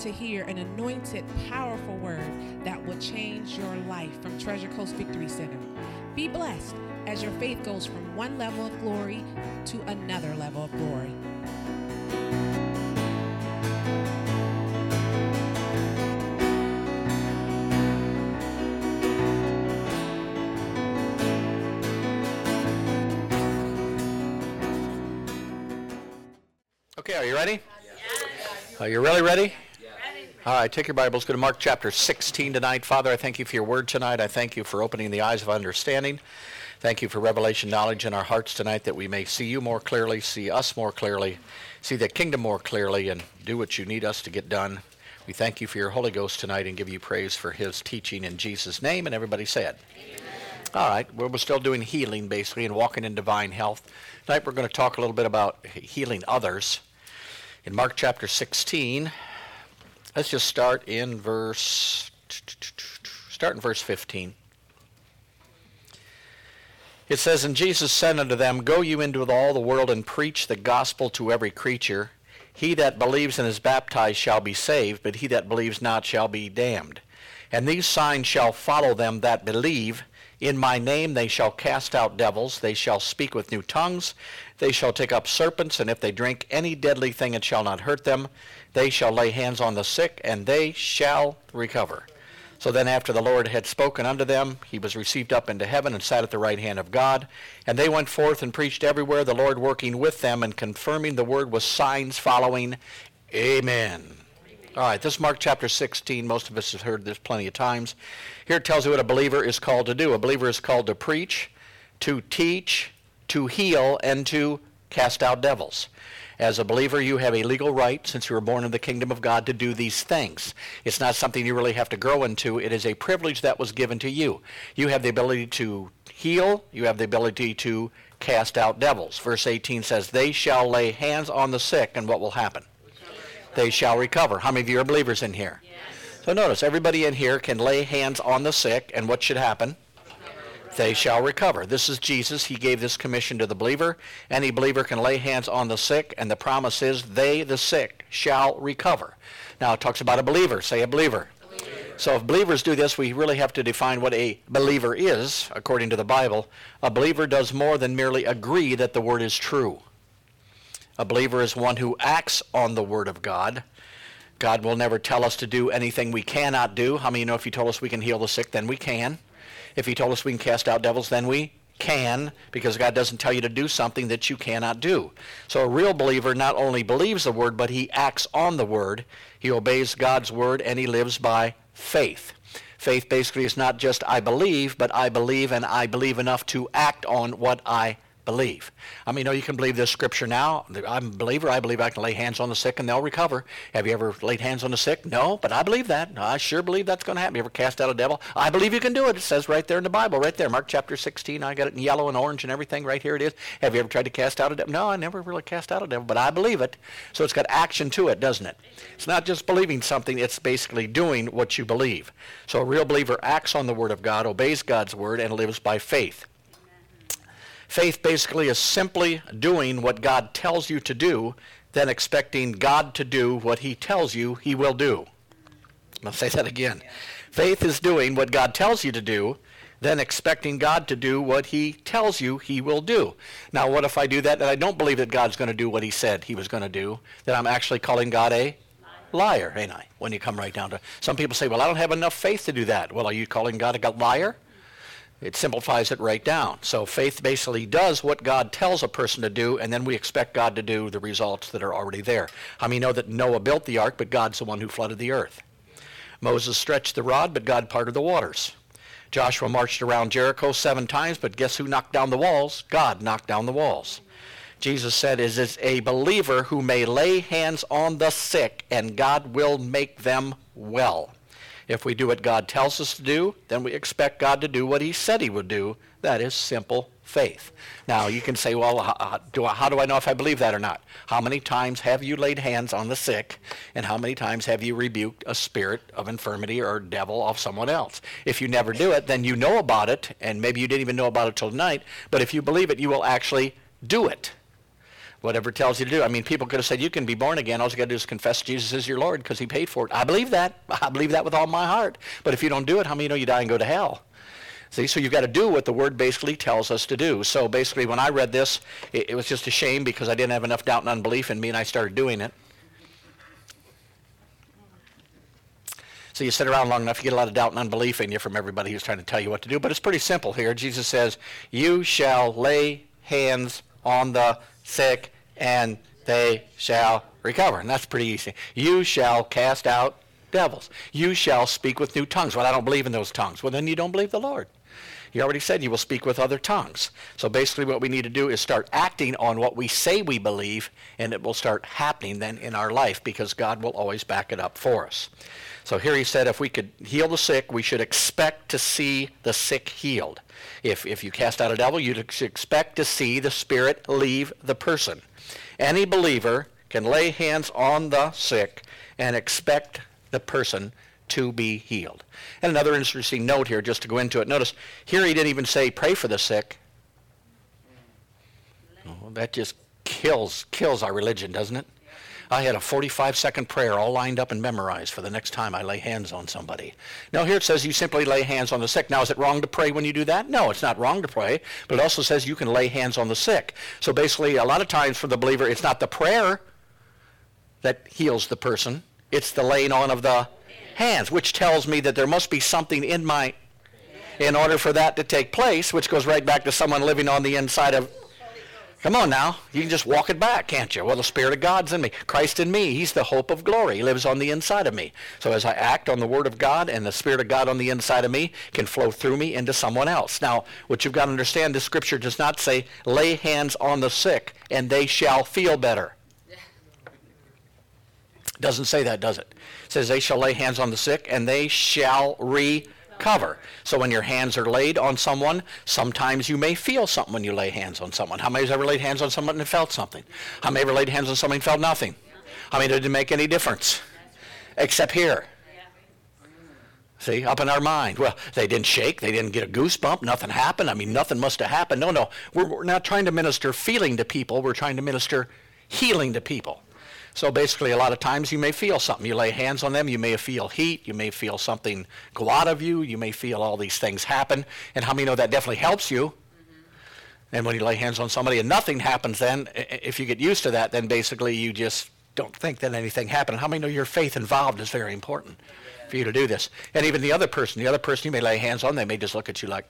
to hear an anointed, powerful word that will change your life from Treasure Coast Victory Center. Be blessed as your faith goes from one level of glory to another level of glory. Okay, are you ready? Are you really ready? All right, take your Bibles, go to Mark chapter 16 tonight. Father, I thank you for your word tonight. I thank you for opening the eyes of understanding. Thank you for revelation knowledge in our hearts tonight that we may see you more clearly, see us more clearly, see the kingdom more clearly, and do what you need us to get done. We thank you for your Holy Ghost tonight and give you praise for his teaching in Jesus' name. And everybody said, Amen. All right, well, we're still doing healing basically and walking in divine health. Tonight we're going to talk a little bit about healing others. In Mark chapter 16, Let's just start in verse start in verse 15. It says, And Jesus said unto them, Go you into all the world and preach the gospel to every creature. He that believes and is baptized shall be saved, but he that believes not shall be damned. And these signs shall follow them that believe. In my name they shall cast out devils, they shall speak with new tongues, they shall take up serpents, and if they drink any deadly thing it shall not hurt them. They shall lay hands on the sick, and they shall recover. So then, after the Lord had spoken unto them, he was received up into heaven and sat at the right hand of God. And they went forth and preached everywhere, the Lord working with them and confirming the word with signs following. Amen. All right, this is Mark chapter 16. Most of us have heard this plenty of times. Here it tells you what a believer is called to do. A believer is called to preach, to teach, to heal, and to cast out devils. As a believer, you have a legal right, since you were born in the kingdom of God, to do these things. It's not something you really have to grow into. It is a privilege that was given to you. You have the ability to heal. You have the ability to cast out devils. Verse 18 says, They shall lay hands on the sick, and what will happen? They shall recover. How many of you are believers in here? Yes. So notice, everybody in here can lay hands on the sick, and what should happen? they shall recover. This is Jesus. He gave this commission to the believer. Any believer can lay hands on the sick, and the promise is they, the sick, shall recover. Now it talks about a believer. Say a believer. believer. So if believers do this, we really have to define what a believer is, according to the Bible. A believer does more than merely agree that the word is true. A believer is one who acts on the word of God. God will never tell us to do anything we cannot do. How many you know if he told us we can heal the sick, then we can? If he told us we can cast out devils, then we can, because God doesn't tell you to do something that you cannot do. So a real believer not only believes the word, but he acts on the word. He obeys God's word, and he lives by faith. Faith basically is not just I believe, but I believe and I believe enough to act on what I believe. I mean, know, you can believe this scripture now. I'm a believer. I believe I can lay hands on the sick and they'll recover. Have you ever laid hands on the sick? No, but I believe that. I sure believe that's going to happen. You ever cast out a devil? I believe you can do it. It says right there in the Bible, right there, Mark chapter 16. I got it in yellow and orange and everything. Right here it is. Have you ever tried to cast out a devil? No, I never really cast out a devil, but I believe it. So it's got action to it, doesn't it? It's not just believing something. It's basically doing what you believe. So a real believer acts on the word of God, obeys God's word, and lives by faith. Faith basically is simply doing what God tells you to do, then expecting God to do what he tells you he will do. I'll say that again. Faith is doing what God tells you to do, then expecting God to do what he tells you he will do. Now, what if I do that and I don't believe that God's going to do what he said he was going to do? Then I'm actually calling God a liar, ain't I? When you come right down to it. Some people say, well, I don't have enough faith to do that. Well, are you calling God a liar? It simplifies it right down. So faith basically does what God tells a person to do, and then we expect God to do the results that are already there. How many know that Noah built the ark, but God's the one who flooded the earth? Moses stretched the rod, but God parted the waters. Joshua marched around Jericho seven times, but guess who knocked down the walls? God knocked down the walls. Jesus said, Is it a believer who may lay hands on the sick, and God will make them well. If we do what God tells us to do, then we expect God to do what he said he would do. That is simple faith. Now, you can say, well, how do, I, how do I know if I believe that or not? How many times have you laid hands on the sick, and how many times have you rebuked a spirit of infirmity or devil of someone else? If you never do it, then you know about it, and maybe you didn't even know about it till tonight, but if you believe it, you will actually do it. Whatever tells you to do. I mean, people could have said, you can be born again. All you got to do is confess Jesus is your Lord because he paid for it. I believe that. I believe that with all my heart. But if you don't do it, how many know you die and go to hell? See, so you've got to do what the word basically tells us to do. So basically, when I read this, it, it was just a shame because I didn't have enough doubt and unbelief in me, and I started doing it. So you sit around long enough, you get a lot of doubt and unbelief in you from everybody who's trying to tell you what to do. But it's pretty simple here. Jesus says, You shall lay hands on the sick, and they shall recover. And that's pretty easy. You shall cast out devils. You shall speak with new tongues. Well, I don't believe in those tongues. Well, then you don't believe the Lord. He already said you will speak with other tongues. So basically what we need to do is start acting on what we say we believe, and it will start happening then in our life because God will always back it up for us. So here he said if we could heal the sick, we should expect to see the sick healed. If, if you cast out a devil, you'd expect to see the spirit leave the person. Any believer can lay hands on the sick and expect the person to be healed. And another interesting note here, just to go into it. Notice here he didn't even say pray for the sick. Oh, that just kills kills our religion, doesn't it? I had a 45 second prayer all lined up and memorized for the next time I lay hands on somebody. Now here it says you simply lay hands on the sick. Now is it wrong to pray when you do that? No, it's not wrong to pray, but it also says you can lay hands on the sick. So basically a lot of times for the believer it's not the prayer that heals the person, it's the laying on of the hands, which tells me that there must be something in my in order for that to take place, which goes right back to someone living on the inside of Come on now. You can just walk it back, can't you? Well, the Spirit of God's in me. Christ in me. He's the hope of glory. He lives on the inside of me. So as I act on the Word of God and the Spirit of God on the inside of me can flow through me into someone else. Now, what you've got to understand, this scripture does not say, lay hands on the sick and they shall feel better. Doesn't say that, does it? It says they shall lay hands on the sick and they shall recover. So when your hands are laid on someone, sometimes you may feel something when you lay hands on someone. How many has ever laid hands on someone and felt something? How many ever laid hands on someone and felt nothing? How many it did it make any difference? Except here. See, up in our mind. Well, they didn't shake. They didn't get a goosebump. Nothing happened. I mean, nothing must have happened. No, no. We're, we're not trying to minister feeling to people. We're trying to minister healing to people. So basically, a lot of times you may feel something. You lay hands on them, you may feel heat, you may feel something go out of you, you may feel all these things happen. And how many know that definitely helps you? Mm-hmm. And when you lay hands on somebody and nothing happens, then if you get used to that, then basically you just don't think that anything happened. How many know your faith involved is very important for you to do this? And even the other person, the other person you may lay hands on, they may just look at you like,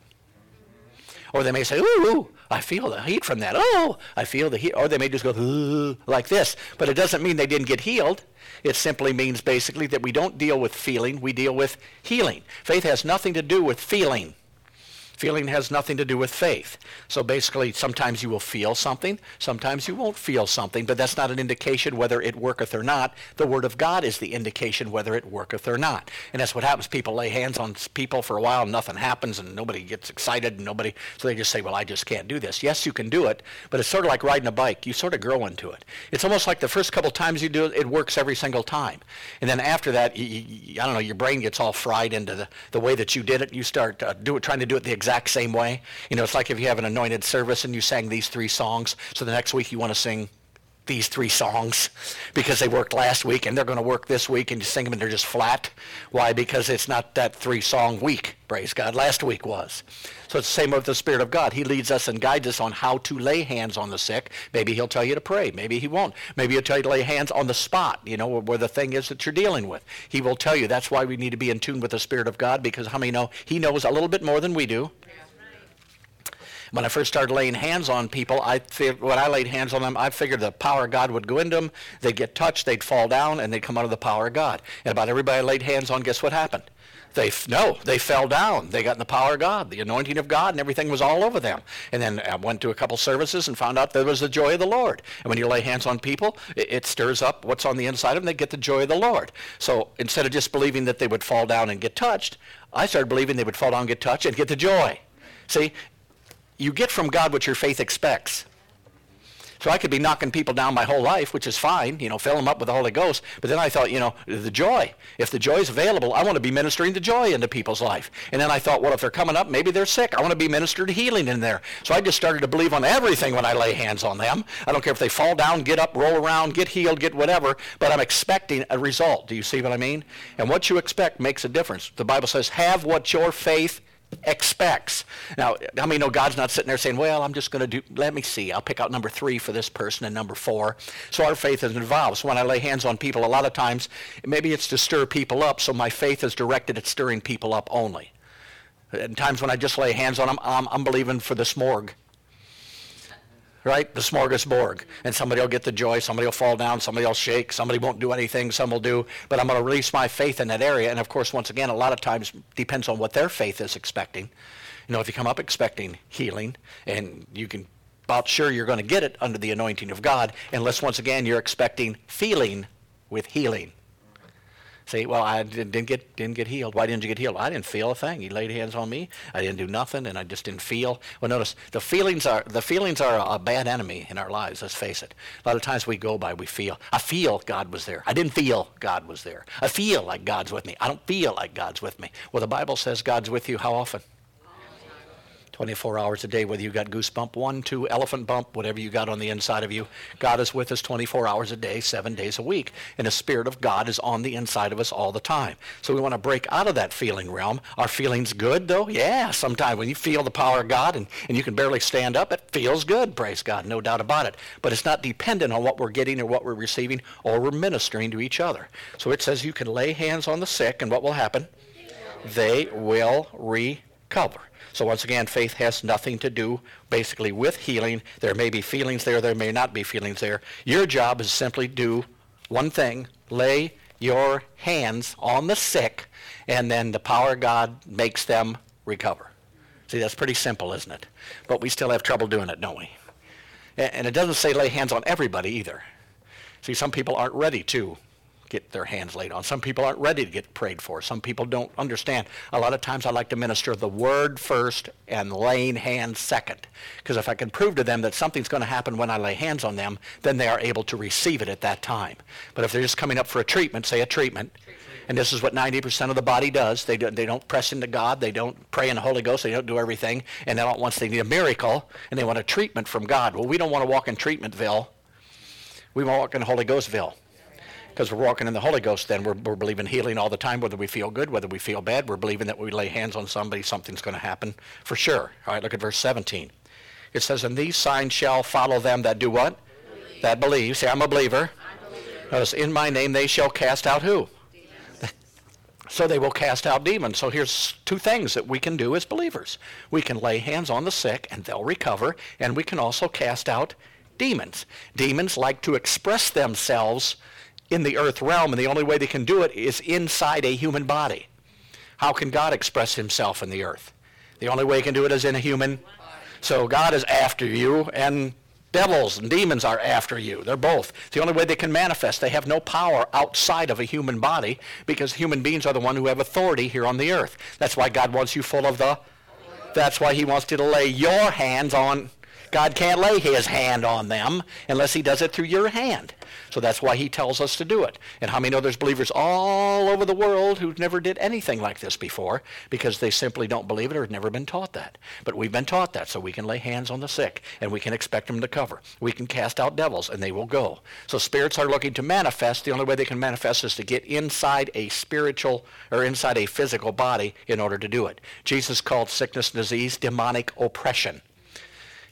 or they may say, ooh, I feel the heat from that. Oh, I feel the heat. Or they may just go, ooh, like this. But it doesn't mean they didn't get healed. It simply means basically that we don't deal with feeling, we deal with healing. Faith has nothing to do with feeling. Feeling has nothing to do with faith. So basically, sometimes you will feel something, sometimes you won't feel something, but that's not an indication whether it worketh or not. The Word of God is the indication whether it worketh or not. And that's what happens. People lay hands on people for a while, and nothing happens, and nobody gets excited, and nobody, so they just say, well, I just can't do this. Yes, you can do it, but it's sort of like riding a bike. You sort of grow into it. It's almost like the first couple times you do it, it works every single time. And then after that, you, you, I don't know, your brain gets all fried into the, the way that you did it. You start uh, do it, trying to do it the exact exact same way. You know, it's like if you have an anointed service and you sang these three songs, so the next week you want to sing these three songs because they worked last week and they're going to work this week and you sing them and they're just flat. Why? Because it's not that three song week, praise God. Last week was. So it's the same with the Spirit of God. He leads us and guides us on how to lay hands on the sick. Maybe he'll tell you to pray. Maybe he won't. Maybe he'll tell you to lay hands on the spot, you know, where the thing is that you're dealing with. He will tell you. That's why we need to be in tune with the Spirit of God because how many know he knows a little bit more than we do. When I first started laying hands on people, I when I laid hands on them, I figured the power of God would go into them. They'd get touched, they'd fall down, and they'd come out of the power of God. And about everybody I laid hands on, guess what happened? They no, they fell down. They got in the power of God, the anointing of God, and everything was all over them. And then I went to a couple services and found out there was the joy of the Lord. And when you lay hands on people, it, it stirs up what's on the inside of them. They get the joy of the Lord. So instead of just believing that they would fall down and get touched, I started believing they would fall down, and get touched, and get the joy. See, you get from God what your faith expects. So I could be knocking people down my whole life, which is fine, you know, fill them up with the Holy Ghost. But then I thought, you know, the joy. If the joy is available, I want to be ministering the joy into people's life. And then I thought, well, if they're coming up, maybe they're sick. I want to be ministered healing in there. So I just started to believe on everything when I lay hands on them. I don't care if they fall down, get up, roll around, get healed, get whatever, but I'm expecting a result. Do you see what I mean? And what you expect makes a difference. The Bible says, have what your faith expects. Now, how many know God's not sitting there saying, well, I'm just going to do, let me see, I'll pick out number three for this person and number four. So our faith is involved. So when I lay hands on people, a lot of times, maybe it's to stir people up, so my faith is directed at stirring people up only. And times when I just lay hands on them, I'm, I'm believing for the smorg right? The smorgasbord. And somebody will get the joy, somebody will fall down, somebody will shake, somebody won't do anything, some will do. But I'm going to release my faith in that area. And of course, once again, a lot of times depends on what their faith is expecting. You know, if you come up expecting healing, and you can about sure you're going to get it under the anointing of God, unless once again you're expecting feeling with healing. Say, well, I didn't get didn't get healed. Why didn't you get healed? I didn't feel a thing. He laid hands on me. I didn't do nothing, and I just didn't feel. Well, notice the feelings are the feelings are a bad enemy in our lives. Let's face it. A lot of times we go by, we feel. I feel God was there. I didn't feel God was there. I feel like God's with me. I don't feel like God's with me. Well, the Bible says God's with you. How often? 24 hours a day, whether you got goosebump, one, two, elephant bump, whatever you got on the inside of you. God is with us 24 hours a day, seven days a week. And the Spirit of God is on the inside of us all the time. So we want to break out of that feeling realm. Are feelings good, though? Yeah, sometimes when you feel the power of God and, and you can barely stand up, it feels good, praise God, no doubt about it. But it's not dependent on what we're getting or what we're receiving or we're ministering to each other. So it says you can lay hands on the sick, and what will happen? They will recover. So once again, faith has nothing to do basically with healing. There may be feelings there, there may not be feelings there. Your job is simply do one thing, lay your hands on the sick, and then the power of God makes them recover. See, that's pretty simple, isn't it? But we still have trouble doing it, don't we? And it doesn't say lay hands on everybody either. See, some people aren't ready to get their hands laid on. Some people aren't ready to get prayed for. Some people don't understand. A lot of times I like to minister the word first and laying hands second. Because if I can prove to them that something's going to happen when I lay hands on them, then they are able to receive it at that time. But if they're just coming up for a treatment, say a treatment, and this is what 90% of the body does. They, do, they don't press into God. They don't pray in the Holy Ghost. They don't do everything. And then once they need a miracle and they want a treatment from God, well, we don't want to walk in treatmentville. We want to walk in Holy Ghostville because we're walking in the Holy Ghost then. We're, we're believing healing all the time, whether we feel good, whether we feel bad. We're believing that we lay hands on somebody, something's going to happen for sure. All right, look at verse 17. It says, And these signs shall follow them that do what? Believe. That believe. Say, I'm a believer. I'm a believer. In my name they shall cast out who? So they will cast out demons. So here's two things that we can do as believers. We can lay hands on the sick and they'll recover, and we can also cast out demons. Demons like to express themselves in the earth realm, and the only way they can do it is inside a human body. How can God express himself in the earth? The only way he can do it is in a human. So God is after you, and devils and demons are after you. They're both. It's the only way they can manifest. They have no power outside of a human body because human beings are the one who have authority here on the earth. That's why God wants you full of the. That's why he wants you to lay your hands on. God can't lay his hand on them unless he does it through your hand. So that's why he tells us to do it. And how many know there's believers all over the world who never did anything like this before because they simply don't believe it or have never been taught that. But we've been taught that, so we can lay hands on the sick and we can expect them to cover. We can cast out devils and they will go. So spirits are looking to manifest. The only way they can manifest is to get inside a spiritual or inside a physical body in order to do it. Jesus called sickness and disease demonic oppression.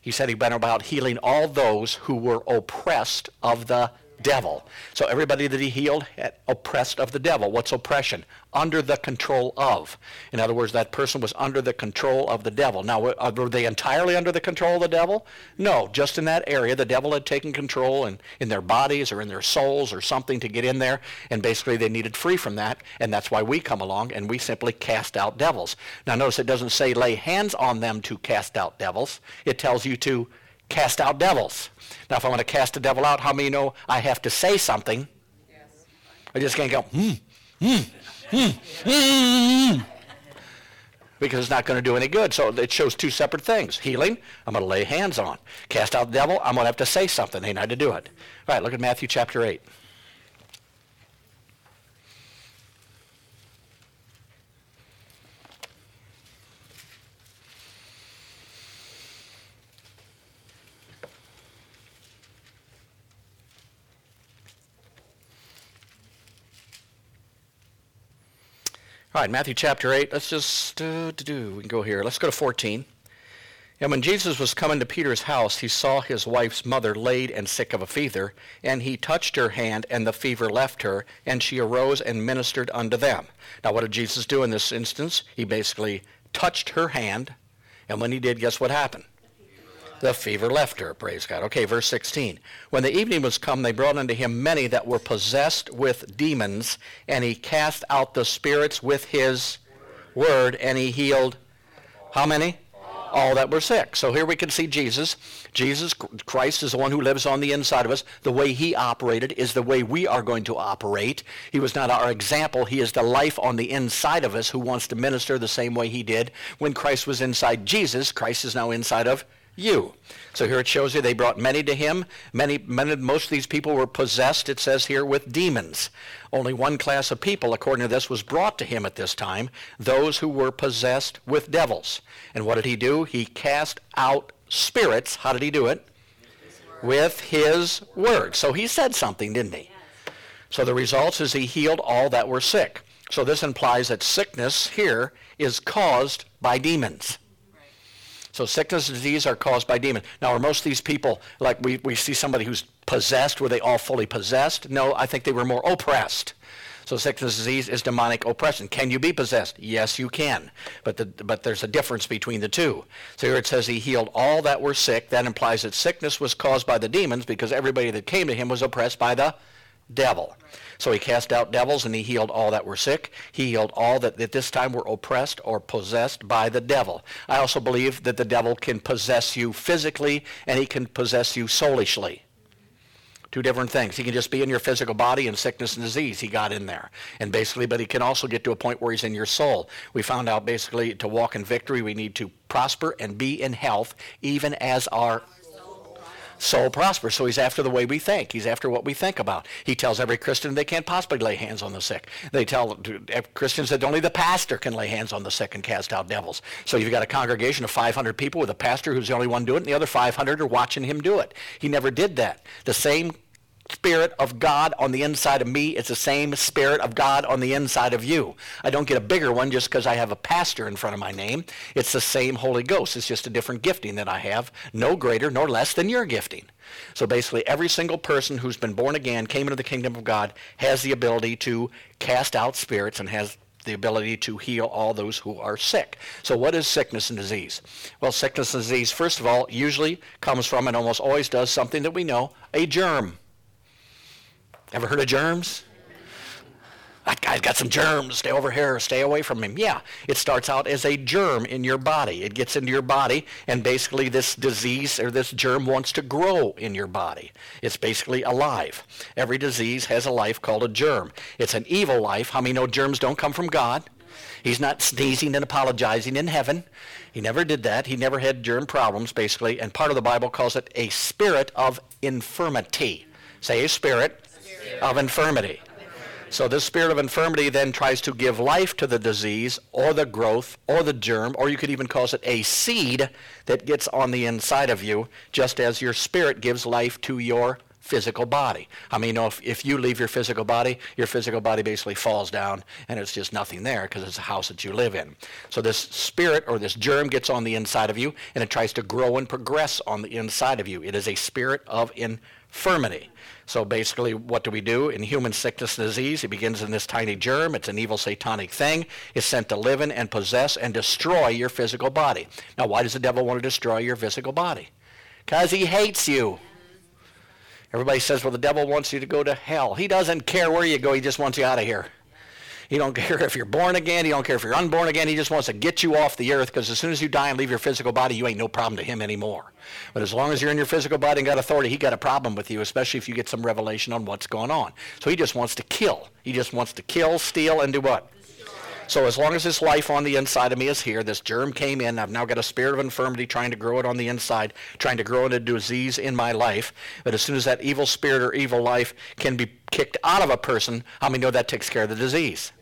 He said he'd been about healing all those who were oppressed of the devil. So everybody that he healed oppressed of the devil. What's oppression? Under the control of. In other words, that person was under the control of the devil. Now, uh, were they entirely under the control of the devil? No, just in that area, the devil had taken control in, in their bodies or in their souls or something to get in there, and basically they needed free from that, and that's why we come along and we simply cast out devils. Now, notice it doesn't say lay hands on them to cast out devils. It tells you to cast out devils. Now, if I want to cast a devil out, how many know I have to say something? Yes. I just can't go, hmm, hmm, hmm, hmm. because it's not going to do any good. So it shows two separate things. Healing, I'm going to lay hands on. Cast out the devil, I'm going to have to say something. Ain't I to do it. All right, look at Matthew chapter 8. Matthew chapter 8. Let's just uh, do. We can go here. Let's go to 14. And when Jesus was coming to Peter's house, he saw his wife's mother laid and sick of a fever, and he touched her hand, and the fever left her, and she arose and ministered unto them. Now, what did Jesus do in this instance? He basically touched her hand, and when he did, guess what happened? The fever left her. Praise God. Okay, verse 16. When the evening was come, they brought unto him many that were possessed with demons, and he cast out the spirits with his word, and he healed how many? All that were sick. So here we can see Jesus. Jesus Christ is the one who lives on the inside of us. The way he operated is the way we are going to operate. He was not our example. He is the life on the inside of us who wants to minister the same way he did when Christ was inside Jesus. Christ is now inside of you. So here it shows you they brought many to him. Many, many, most of these people were possessed, it says here, with demons. Only one class of people, according to this, was brought to him at this time, those who were possessed with devils. And what did he do? He cast out spirits. How did he do it? With his word. So he said something, didn't he? So the results is he healed all that were sick. So this implies that sickness here is caused by demons. So sickness and disease are caused by demons. Now, are most of these people, like we, we see somebody who's possessed, were they all fully possessed? No, I think they were more oppressed. So sickness and disease is demonic oppression. Can you be possessed? Yes, you can. But, the, but there's a difference between the two. So here it says he healed all that were sick. That implies that sickness was caused by the demons because everybody that came to him was oppressed by the devil. So he cast out devils and he healed all that were sick. He healed all that at this time were oppressed or possessed by the devil. I also believe that the devil can possess you physically and he can possess you soulishly. Two different things. He can just be in your physical body and sickness and disease. He got in there. And basically, but he can also get to a point where he's in your soul. We found out basically to walk in victory, we need to prosper and be in health, even as our soul prospers. So he's after the way we think. He's after what we think about. He tells every Christian they can't possibly lay hands on the sick. They tell eh, Christians that only the pastor can lay hands on the sick and cast out devils. So you've got a congregation of 500 people with a pastor who's the only one doing it, and the other 500 are watching him do it. He never did that. The same Spirit of God on the inside of me. It's the same Spirit of God on the inside of you. I don't get a bigger one just because I have a pastor in front of my name. It's the same Holy Ghost. It's just a different gifting that I have, no greater nor less than your gifting. So basically, every single person who's been born again, came into the kingdom of God, has the ability to cast out spirits and has the ability to heal all those who are sick. So what is sickness and disease? Well, sickness and disease, first of all, usually comes from and almost always does something that we know, a germ. Ever heard of germs? That guy's got some germs. Stay over here. Stay away from him. Yeah, it starts out as a germ in your body. It gets into your body, and basically this disease or this germ wants to grow in your body. It's basically alive. Every disease has a life called a germ. It's an evil life. How many know germs don't come from God? He's not sneezing and apologizing in heaven. He never did that. He never had germ problems, basically. And part of the Bible calls it a spirit of infirmity. Say a spirit of infirmity. So this spirit of infirmity then tries to give life to the disease or the growth or the germ, or you could even call it a seed that gets on the inside of you, just as your spirit gives life to your physical body. I mean, you know, if, if you leave your physical body, your physical body basically falls down and it's just nothing there because it's a house that you live in. So this spirit or this germ gets on the inside of you and it tries to grow and progress on the inside of you. It is a spirit of infirmity. So basically, what do we do? In human sickness and disease, it begins in this tiny germ. It's an evil satanic thing. It's sent to live in and possess and destroy your physical body. Now, why does the devil want to destroy your physical body? Because he hates you. Everybody says, well, the devil wants you to go to hell. He doesn't care where you go. He just wants you out of here. He don't care if you're born again. He don't care if you're unborn again. He just wants to get you off the earth because as soon as you die and leave your physical body, you ain't no problem to him anymore. But as long as you're in your physical body and got authority, he got a problem with you, especially if you get some revelation on what's going on. So he just wants to kill. He just wants to kill, steal, and do what? So as long as this life on the inside of me is here, this germ came in, I've now got a spirit of infirmity trying to grow it on the inside, trying to grow into disease in my life. But as soon as that evil spirit or evil life can be kicked out of a person, how many know that takes care of the disease?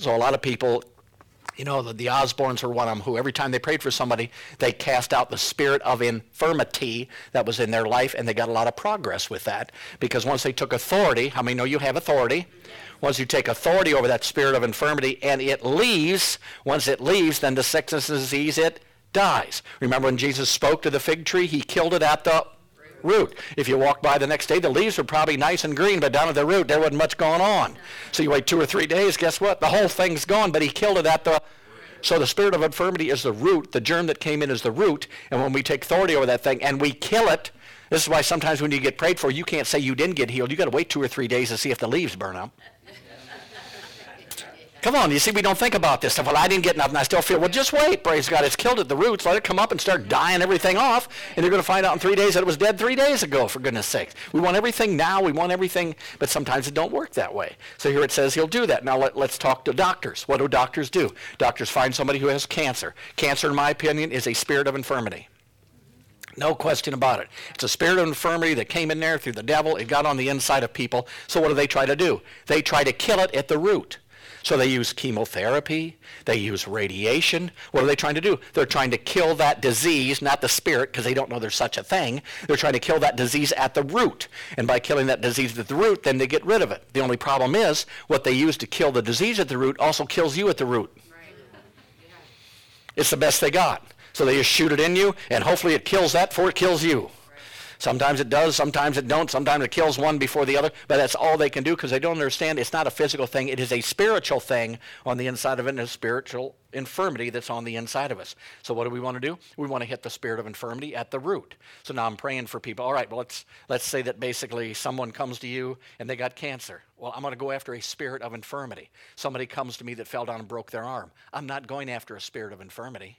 So a lot of people you know, the, the Osborns were one of them who every time they prayed for somebody, they cast out the spirit of infirmity that was in their life, and they got a lot of progress with that. Because once they took authority, how many know you have authority? Once you take authority over that spirit of infirmity and it leaves, once it leaves, then the sickness and disease, it dies. Remember when Jesus spoke to the fig tree, he killed it at the root. If you walk by the next day, the leaves were probably nice and green, but down at the root, there wasn't much going on. So you wait two or three days, guess what? The whole thing's gone, but he killed it at the so the spirit of infirmity is the root. The germ that came in is the root. And when we take authority over that thing and we kill it, this is why sometimes when you get prayed for, you can't say you didn't get healed. You've got to wait two or three days to see if the leaves burn up. Come on, you see, we don't think about this stuff. Well, I didn't get nothing. I still feel, well, just wait. Praise God. It's killed at the roots. Let it come up and start dying everything off. And you're going to find out in three days that it was dead three days ago, for goodness sake. We want everything now. We want everything, but sometimes it don't work that way. So here it says he'll do that. Now let, let's talk to doctors. What do doctors do? Doctors find somebody who has cancer. Cancer, in my opinion, is a spirit of infirmity. No question about it. It's a spirit of infirmity that came in there through the devil. It got on the inside of people. So what do they try to do? They try to kill it at the root. So they use chemotherapy, they use radiation. What are they trying to do? They're trying to kill that disease, not the spirit, because they don't know there's such a thing. They're trying to kill that disease at the root. And by killing that disease at the root, then they get rid of it. The only problem is what they use to kill the disease at the root also kills you at the root. It's the best they got. So they just shoot it in you, and hopefully it kills that before it kills you. Sometimes it does, sometimes it don't. Sometimes it kills one before the other, but that's all they can do because they don't understand it's not a physical thing. It is a spiritual thing on the inside of it and a spiritual infirmity that's on the inside of us. So what do we want to do? We want to hit the spirit of infirmity at the root. So now I'm praying for people. All right, well let's let's say that basically someone comes to you and they got cancer. Well, I'm going to go after a spirit of infirmity. Somebody comes to me that fell down and broke their arm. I'm not going after a spirit of infirmity.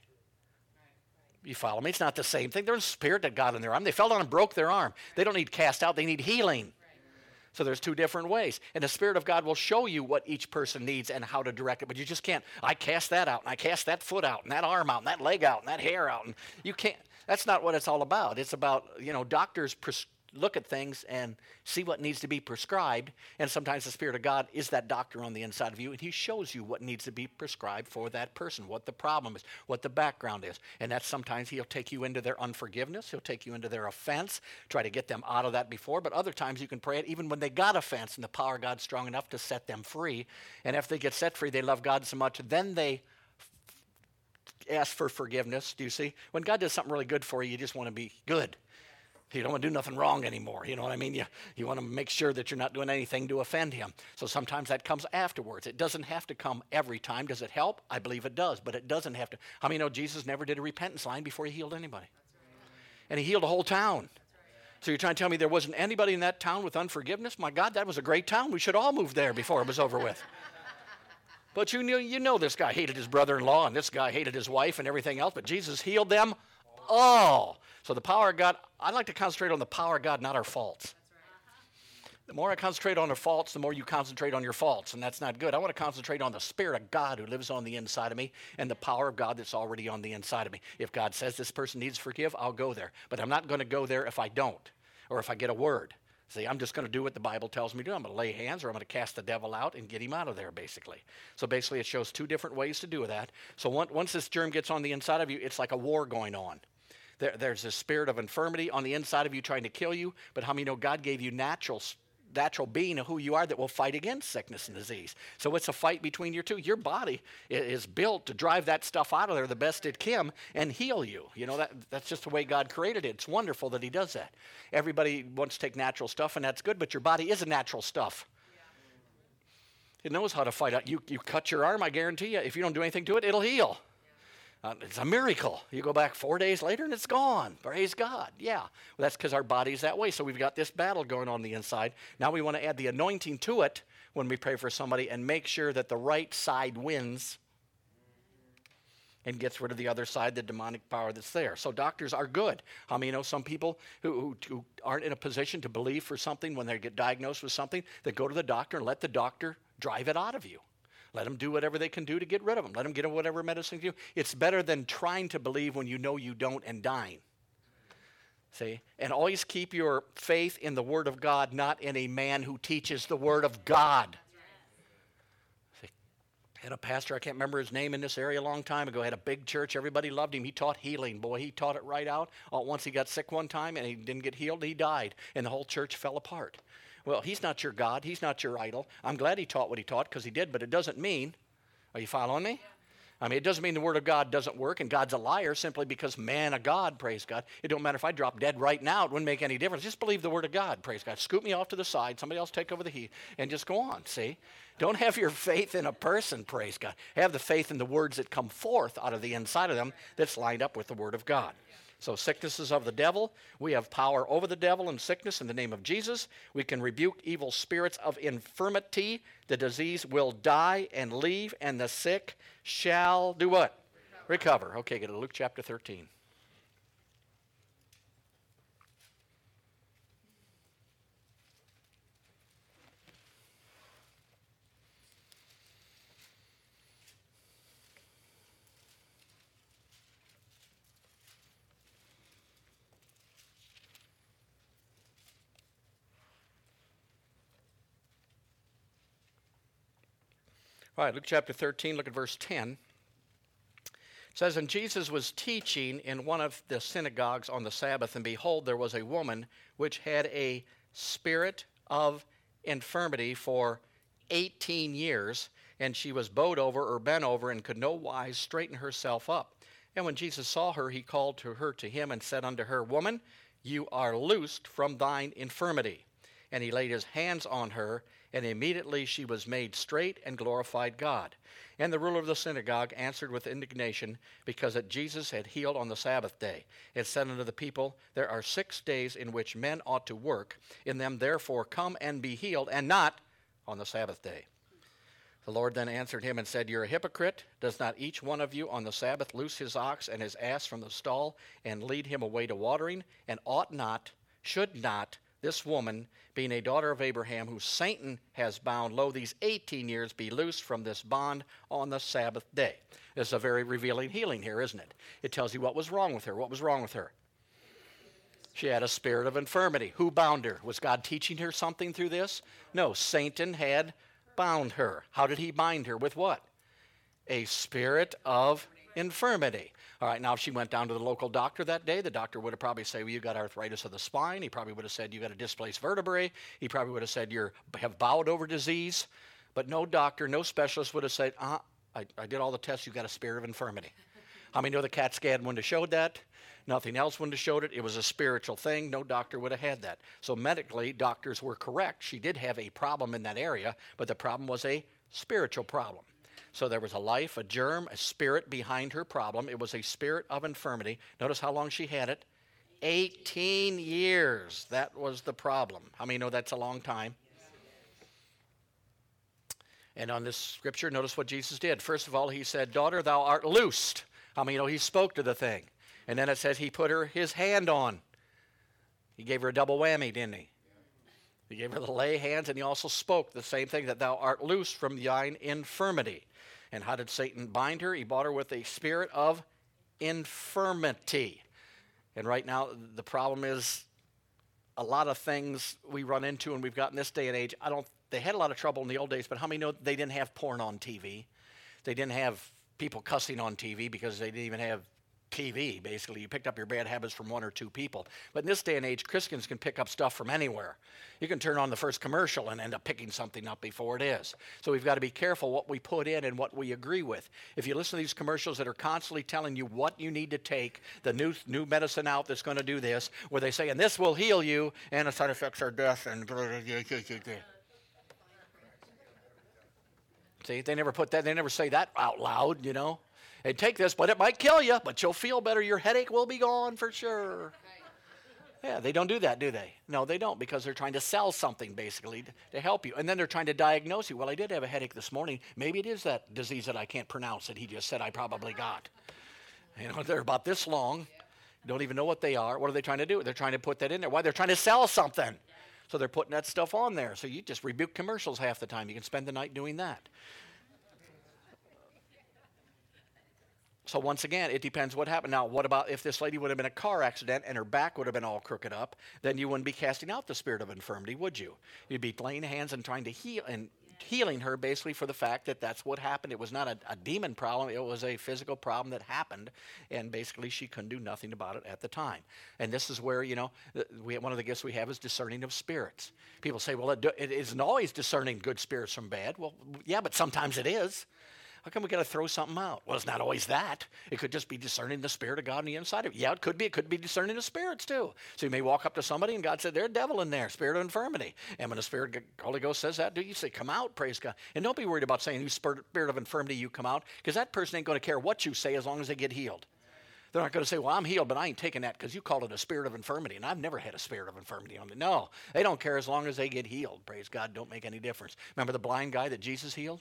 You follow me? It's not the same thing. There's a spirit that got in their arm. They fell down and broke their arm. They don't need cast out, they need healing. So there's two different ways. And the Spirit of God will show you what each person needs and how to direct it. But you just can't, I cast that out, and I cast that foot out, and that arm out, and that leg out, and that hair out. And you can't, that's not what it's all about. It's about, you know, doctors look at things and see what needs to be prescribed. And sometimes the Spirit of God is that doctor on the inside of you, and He shows you what needs to be prescribed for that person, what the problem is, what the background is. And that's sometimes He'll take you into their unforgiveness, He'll take you into their offense, try to get them out of that before. But other times you can pray it even when they got offense, and the power of God's strong enough to set them free. And if they get set free, they love God so much, then they ask for forgiveness. Do you see? When God does something really good for you, you just want to be good. You don't want to do nothing wrong anymore. You know what I mean? You, you want to make sure that you're not doing anything to offend him. So sometimes that comes afterwards. It doesn't have to come every time. Does it help? I believe it does, but it doesn't have to. How many know Jesus never did a repentance line before he healed anybody? And he healed a whole town. So you're trying to tell me there wasn't anybody in that town with unforgiveness? My God, that was a great town. We should all move there before it was over with. But you know, you know this guy hated his brother-in-law and this guy hated his wife and everything else, but Jesus healed them all. So the power of God, I like to concentrate on the power of God, not our faults. The more I concentrate on our faults, the more you concentrate on your faults, and that's not good. I want to concentrate on the Spirit of God who lives on the inside of me and the power of God that's already on the inside of me. If God says this person needs to forgive, I'll go there. But I'm not going to go there if I don't or if I get a word. See, I'm just going to do what the Bible tells me to do. I'm going to lay hands or I'm going to cast the devil out and get him out of there, basically. So basically, it shows two different ways to do that. So once this germ gets on the inside of you, it's like a war going on. There, there's a spirit of infirmity on the inside of you trying to kill you, but how many know God gave you natural natural being of who you are that will fight against sickness and disease. So it's a fight between your two. Your body is built to drive that stuff out of there the best it can and heal you. You know that that's just the way God created it. It's wonderful that He does that. Everybody wants to take natural stuff, and that's good, but your body is a natural stuff. It knows how to fight out. You you cut your arm, I guarantee you. If you don't do anything to it, it'll heal. Uh, it's a miracle. You go back four days later and it's gone. Praise God. Yeah. Well, that's because our body's that way. So we've got this battle going on the inside. Now we want to add the anointing to it when we pray for somebody and make sure that the right side wins and gets rid of the other side, the demonic power that's there. So doctors are good. I mean, you know, some people who, who, who aren't in a position to believe for something when they get diagnosed with something, they go to the doctor and let the doctor drive it out of you. Let them do whatever they can do to get rid of them. Let them get whatever medicine you. It's better than trying to believe when you know you don't and dying. See? And always keep your faith in the Word of God, not in a man who teaches the Word of God. See? Had a pastor, I can't remember his name in this area a long time ago, had a big church. Everybody loved him. He taught healing. Boy, he taught it right out. Uh, once he got sick one time and he didn't get healed, he died. And the whole church fell apart. Well, he's not your God. He's not your idol. I'm glad he taught what he taught because he did, but it doesn't mean, are you following me? I mean, it doesn't mean the Word of God doesn't work and God's a liar simply because man of God, praise God. It don't matter if I drop dead right now, it wouldn't make any difference. Just believe the Word of God, praise God. Scoop me off to the side, somebody else take over the heat, and just go on, see? Don't have your faith in a person, praise God. Have the faith in the words that come forth out of the inside of them that's lined up with the Word of God. So, sickness is of the devil. We have power over the devil and sickness in the name of Jesus. We can rebuke evil spirits of infirmity. The disease will die and leave, and the sick shall do what? Recover. Recover. Okay, get to Luke chapter 13. All right, Luke chapter 13, look at verse 10. It says, And Jesus was teaching in one of the synagogues on the Sabbath, and behold, there was a woman which had a spirit of infirmity for 18 years, and she was bowed over or bent over, and could no wise straighten herself up. And when Jesus saw her, he called to her to him and said unto her, Woman, you are loosed from thine infirmity. And he laid his hands on her, and immediately she was made straight and glorified God. And the ruler of the synagogue answered with indignation because that Jesus had healed on the Sabbath day. and said unto the people, There are six days in which men ought to work. In them therefore come and be healed, and not on the Sabbath day. The Lord then answered him and said, You're a hypocrite. Does not each one of you on the Sabbath loose his ox and his ass from the stall and lead him away to watering? And ought not, should not, this woman, being a daughter of Abraham, who Satan has bound, lo, these 18 years be loosed from this bond on the Sabbath day. It's a very revealing healing here, isn't it? It tells you what was wrong with her. What was wrong with her? She had a spirit of infirmity. Who bound her? Was God teaching her something through this? No, Satan had bound her. How did he bind her? With what? A spirit of infirmity. All right, now if she went down to the local doctor that day, the doctor would have probably said, well, you got arthritis of the spine. He probably would have said, you got a displaced vertebrae. He probably would have said, you have bowed over disease. But no doctor, no specialist would have said, uh, I, I did all the tests, you got a spirit of infirmity. How many know the CAT scan wouldn't have showed that? Nothing else wouldn't have showed it. It was a spiritual thing. No doctor would have had that. So medically, doctors were correct. She did have a problem in that area, but the problem was a spiritual problem. So there was a life, a germ, a spirit behind her problem. It was a spirit of infirmity. Notice how long she had it 18 years. That was the problem. How many know that's a long time? And on this scripture, notice what Jesus did. First of all, he said, Daughter, thou art loosed. How many know he spoke to the thing? And then it says he put her his hand on. He gave her a double whammy, didn't he? He gave her the lay hands, and he also spoke the same thing that thou art loosed from thine infirmity. And how did Satan bind her? He bought her with a spirit of infirmity. And right now, the problem is a lot of things we run into, and we've got in this day and age. I don't. They had a lot of trouble in the old days, but how many know they didn't have porn on TV? They didn't have people cussing on TV because they didn't even have TV, basically. You picked up your bad habits from one or two people. But in this day and age, Christians can pick up stuff from anywhere. You can turn on the first commercial and end up picking something up before it is. So we've got to be careful what we put in and what we agree with. If you listen to these commercials that are constantly telling you what you need to take, the new, new medicine out that's going to do this, where they say, and this will heal you, and the side effects are death and. See, they never put that, they never say that out loud, you know and take this, but it might kill you, but you'll feel better. Your headache will be gone for sure. Yeah, they don't do that, do they? No, they don't because they're trying to sell something basically to, to, help you. And then they're trying to diagnose you. Well, I did have a headache this morning. Maybe it is that disease that I can't pronounce that he just said I probably got. You know, they're about this long, don't even know what they are. What are they trying to do? They're trying to put that in there. Why? They're trying to sell something. So they're putting that stuff on there. So you just rebuke commercials half the time. You can spend the night doing that. So once again, it depends what happened. Now, what about if this lady would have been a car accident and her back would have been all crooked up? Then you wouldn't be casting out the spirit of infirmity, would you? You'd be laying hands and trying to heal and healing her basically for the fact that that's what happened. It was not a, a, demon problem, it was a physical problem that happened, and basically she couldn't do nothing about it at the time. And this is where, you know, we, one of the gifts we have is discerning of spirits. People say, well, it, it isn't always discerning good spirits from bad. Well, yeah, but sometimes it is. How come we got to throw something out? Well, it's not always that. It could just be discerning the Spirit of God on the inside of you. Yeah, it could be. It could be discerning the spirits too. So you may walk up to somebody and God said, "There's a devil in there, spirit of infirmity." And when the Spirit, Holy Ghost says that, do you say, "Come out, praise God"? And don't be worried about saying, "You spirit of infirmity, you come out," because that person ain't going to care what you say as long as they get healed. They're not going to say, Well, I'm healed, but I ain't taking that because you called it a spirit of infirmity. And I've never had a spirit of infirmity on me. No, they don't care as long as they get healed. Praise God, don't make any difference. Remember the blind guy that Jesus healed?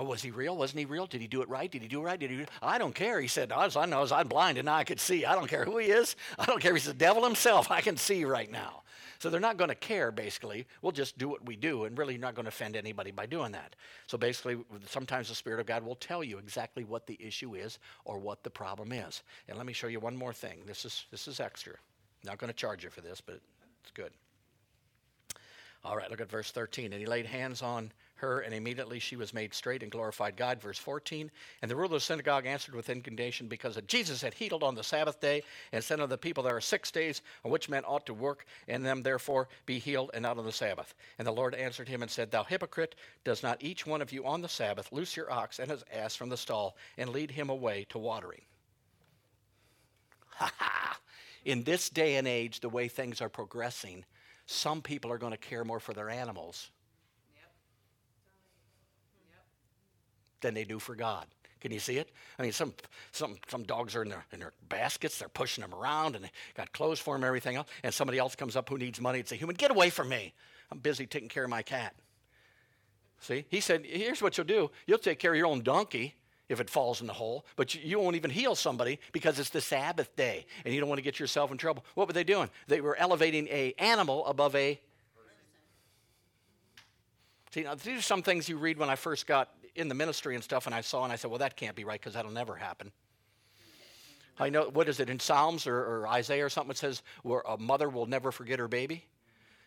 Oh, was he real? Wasn't he real? Did he do it right? Did he do it right? Did he? I don't care. He said, all I know is I'm blind and now I could see. I don't care who he is. I don't care if he's the devil himself. I can see right now. So they're not going to care, basically. We'll just do what we do, and really not going to offend anybody by doing that. So basically, sometimes the Spirit of God will tell you exactly what the issue is or what the problem is. And let me show you one more thing. This is, this is extra. Not going to charge you for this, but it's good. All right, look at verse 13. And he laid hands on her, and immediately she was made straight and glorified God. Verse 14. And the ruler of the synagogue answered with indignation because Jesus had healed on the Sabbath day, and said unto the people, There are six days on which men ought to work, and them therefore be healed, and not on the Sabbath. And the Lord answered him and said, Thou hypocrite, does not each one of you on the Sabbath loose your ox and his ass from the stall, and lead him away to watering? Ha ha! In this day and age, the way things are progressing, some people are going to care more for their animals than they do for God. Can you see it? I mean, some, some, some dogs are in their, in their baskets, they're pushing them around, and they got clothes for them everything else. And somebody else comes up who needs money and say, Human, get away from me. I'm busy taking care of my cat. See? He said, Here's what you'll do you'll take care of your own donkey if it falls in the hole, but you, you won't even heal somebody because it's the Sabbath day and you don't want to get yourself in trouble. What were they doing? They were elevating a animal above a See, now, these are some things you read when I first got in the ministry and stuff, and I saw and I said, well, that can't be right because that'll never happen. I know, what is it, in Psalms or, or Isaiah or something, it says, where a mother will never forget her baby.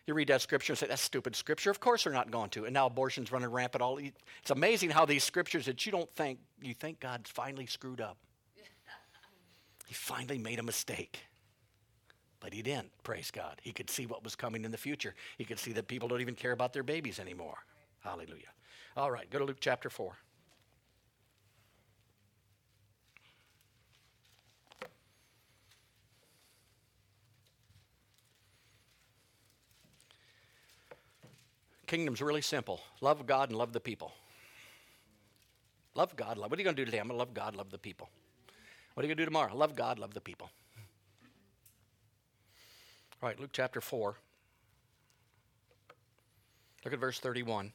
You read that scripture and say, that's stupid scripture. Of course they're not going to. And now abortion's running rampant. All It's amazing how these scriptures that you don't think, you think God's finally screwed up. he finally made a mistake. But he didn't, praise God. He could see what was coming in the future. He could see that people don't even care about their babies anymore. Hallelujah. All right, go to Luke chapter 4. Kingdom's really simple. Love God and love the people. Love God, love. What are you going to do today? I'm going to love God, love the people. What are you going to do tomorrow? Love God, love the people. All right, Luke chapter 4. Look at verse 31.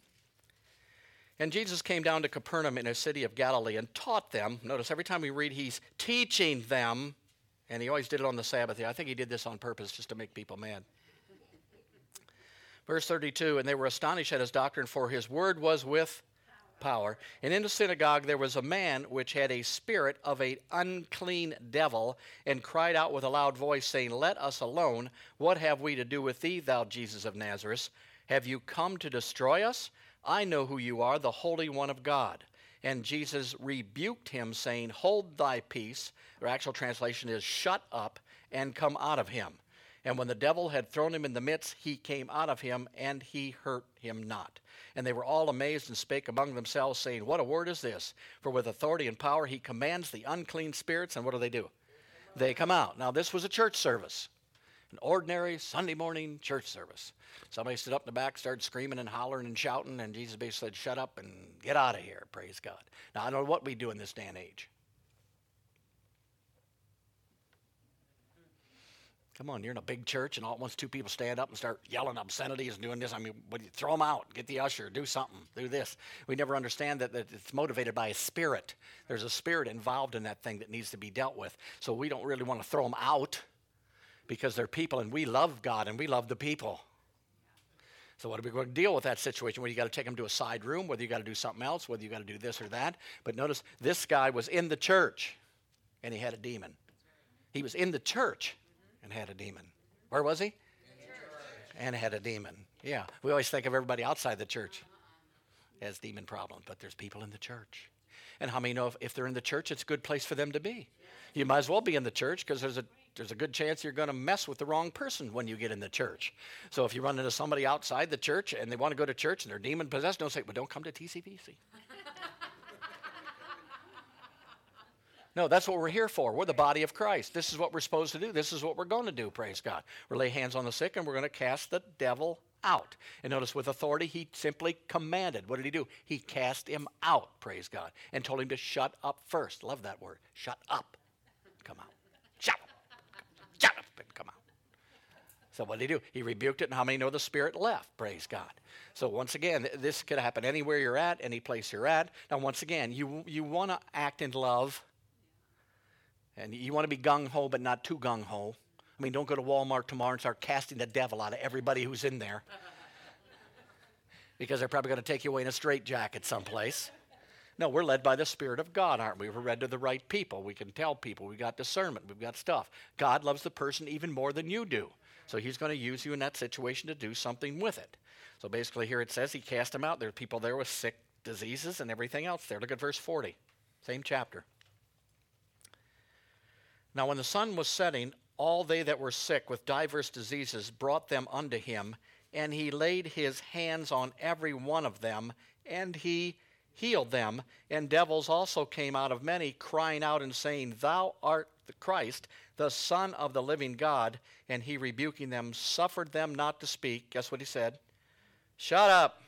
And Jesus came down to Capernaum in a city of Galilee and taught them. Notice every time we read, he's teaching them, and he always did it on the Sabbath. I think he did this on purpose just to make people mad. Verse 32 And they were astonished at his doctrine, for his word was with power. And in the synagogue there was a man which had a spirit of an unclean devil, and cried out with a loud voice, saying, Let us alone. What have we to do with thee, thou Jesus of Nazareth? Have you come to destroy us? I know who you are, the Holy One of God. And Jesus rebuked him, saying, Hold thy peace. Or actual translation is, Shut up and come out of him. And when the devil had thrown him in the midst, he came out of him, and he hurt him not. And they were all amazed and spake among themselves, saying, What a word is this? For with authority and power he commands the unclean spirits, and what do they do? They come out. Now, this was a church service an ordinary Sunday morning church service. Somebody stood up in the back, started screaming and hollering and shouting, and Jesus basically said, Shut up and get out of here. Praise God. Now, I don't know what we do in this day and age. Come on, you're in a big church, and all at once two people stand up and start yelling obscenities and doing this. I mean, what, you throw them out, get the usher, do something, do this. We never understand that, that it's motivated by a spirit. There's a spirit involved in that thing that needs to be dealt with. So we don't really want to throw them out because they're people and we love God and we love the people. So, what are we going to deal with that situation? Whether you got to take them to a side room, whether you got to do something else, whether you got to do this or that. But notice this guy was in the church. and he had a demon. He was in the church and had a demon. Where was he? And had a demon. Yeah, we always think of everybody outside the church as demon problems, but there's people in the church. And how many know if, if they're in the church, it's a good place for them to be? You might as well be in the church because there's a there's a good chance you're going to mess with the wrong person when you get in the church. So if you run into somebody outside the church and they want to go to church and they're demon possessed, don't say, "Well, don't come to TCVC." No, that's what we're here for. We're the body of Christ. This is what we're supposed to do. This is what we're going to do, praise God. We're lay hands on the sick and we're going to cast the devil out. And notice with authority, he simply commanded. What did he do? He cast him out, praise God, and told him to shut up first. Love that word. Shut up. Come out. Shut up. Shut up and come out. So what did he do? He rebuked it, and how many know the spirit left? Praise God. So once again, this could happen anywhere you're at, any place you're at. Now, once again, you you want to act in love and you want to be gung ho, but not too gung ho. I mean, don't go to Walmart tomorrow and start casting the devil out of everybody who's in there. because they're probably going to take you away in a straitjacket someplace. No, we're led by the Spirit of God, aren't we? We're led to the right people. We can tell people. We've got discernment. We've got stuff. God loves the person even more than you do. So he's going to use you in that situation to do something with it. So basically, here it says he cast them out. There are people there with sick diseases and everything else there. Look at verse 40, same chapter. Now, when the sun was setting, all they that were sick with divers diseases brought them unto him, and he laid his hands on every one of them, and he healed them. And devils also came out of many, crying out and saying, Thou art the Christ, the Son of the living God. And he, rebuking them, suffered them not to speak. Guess what he said? Shut up.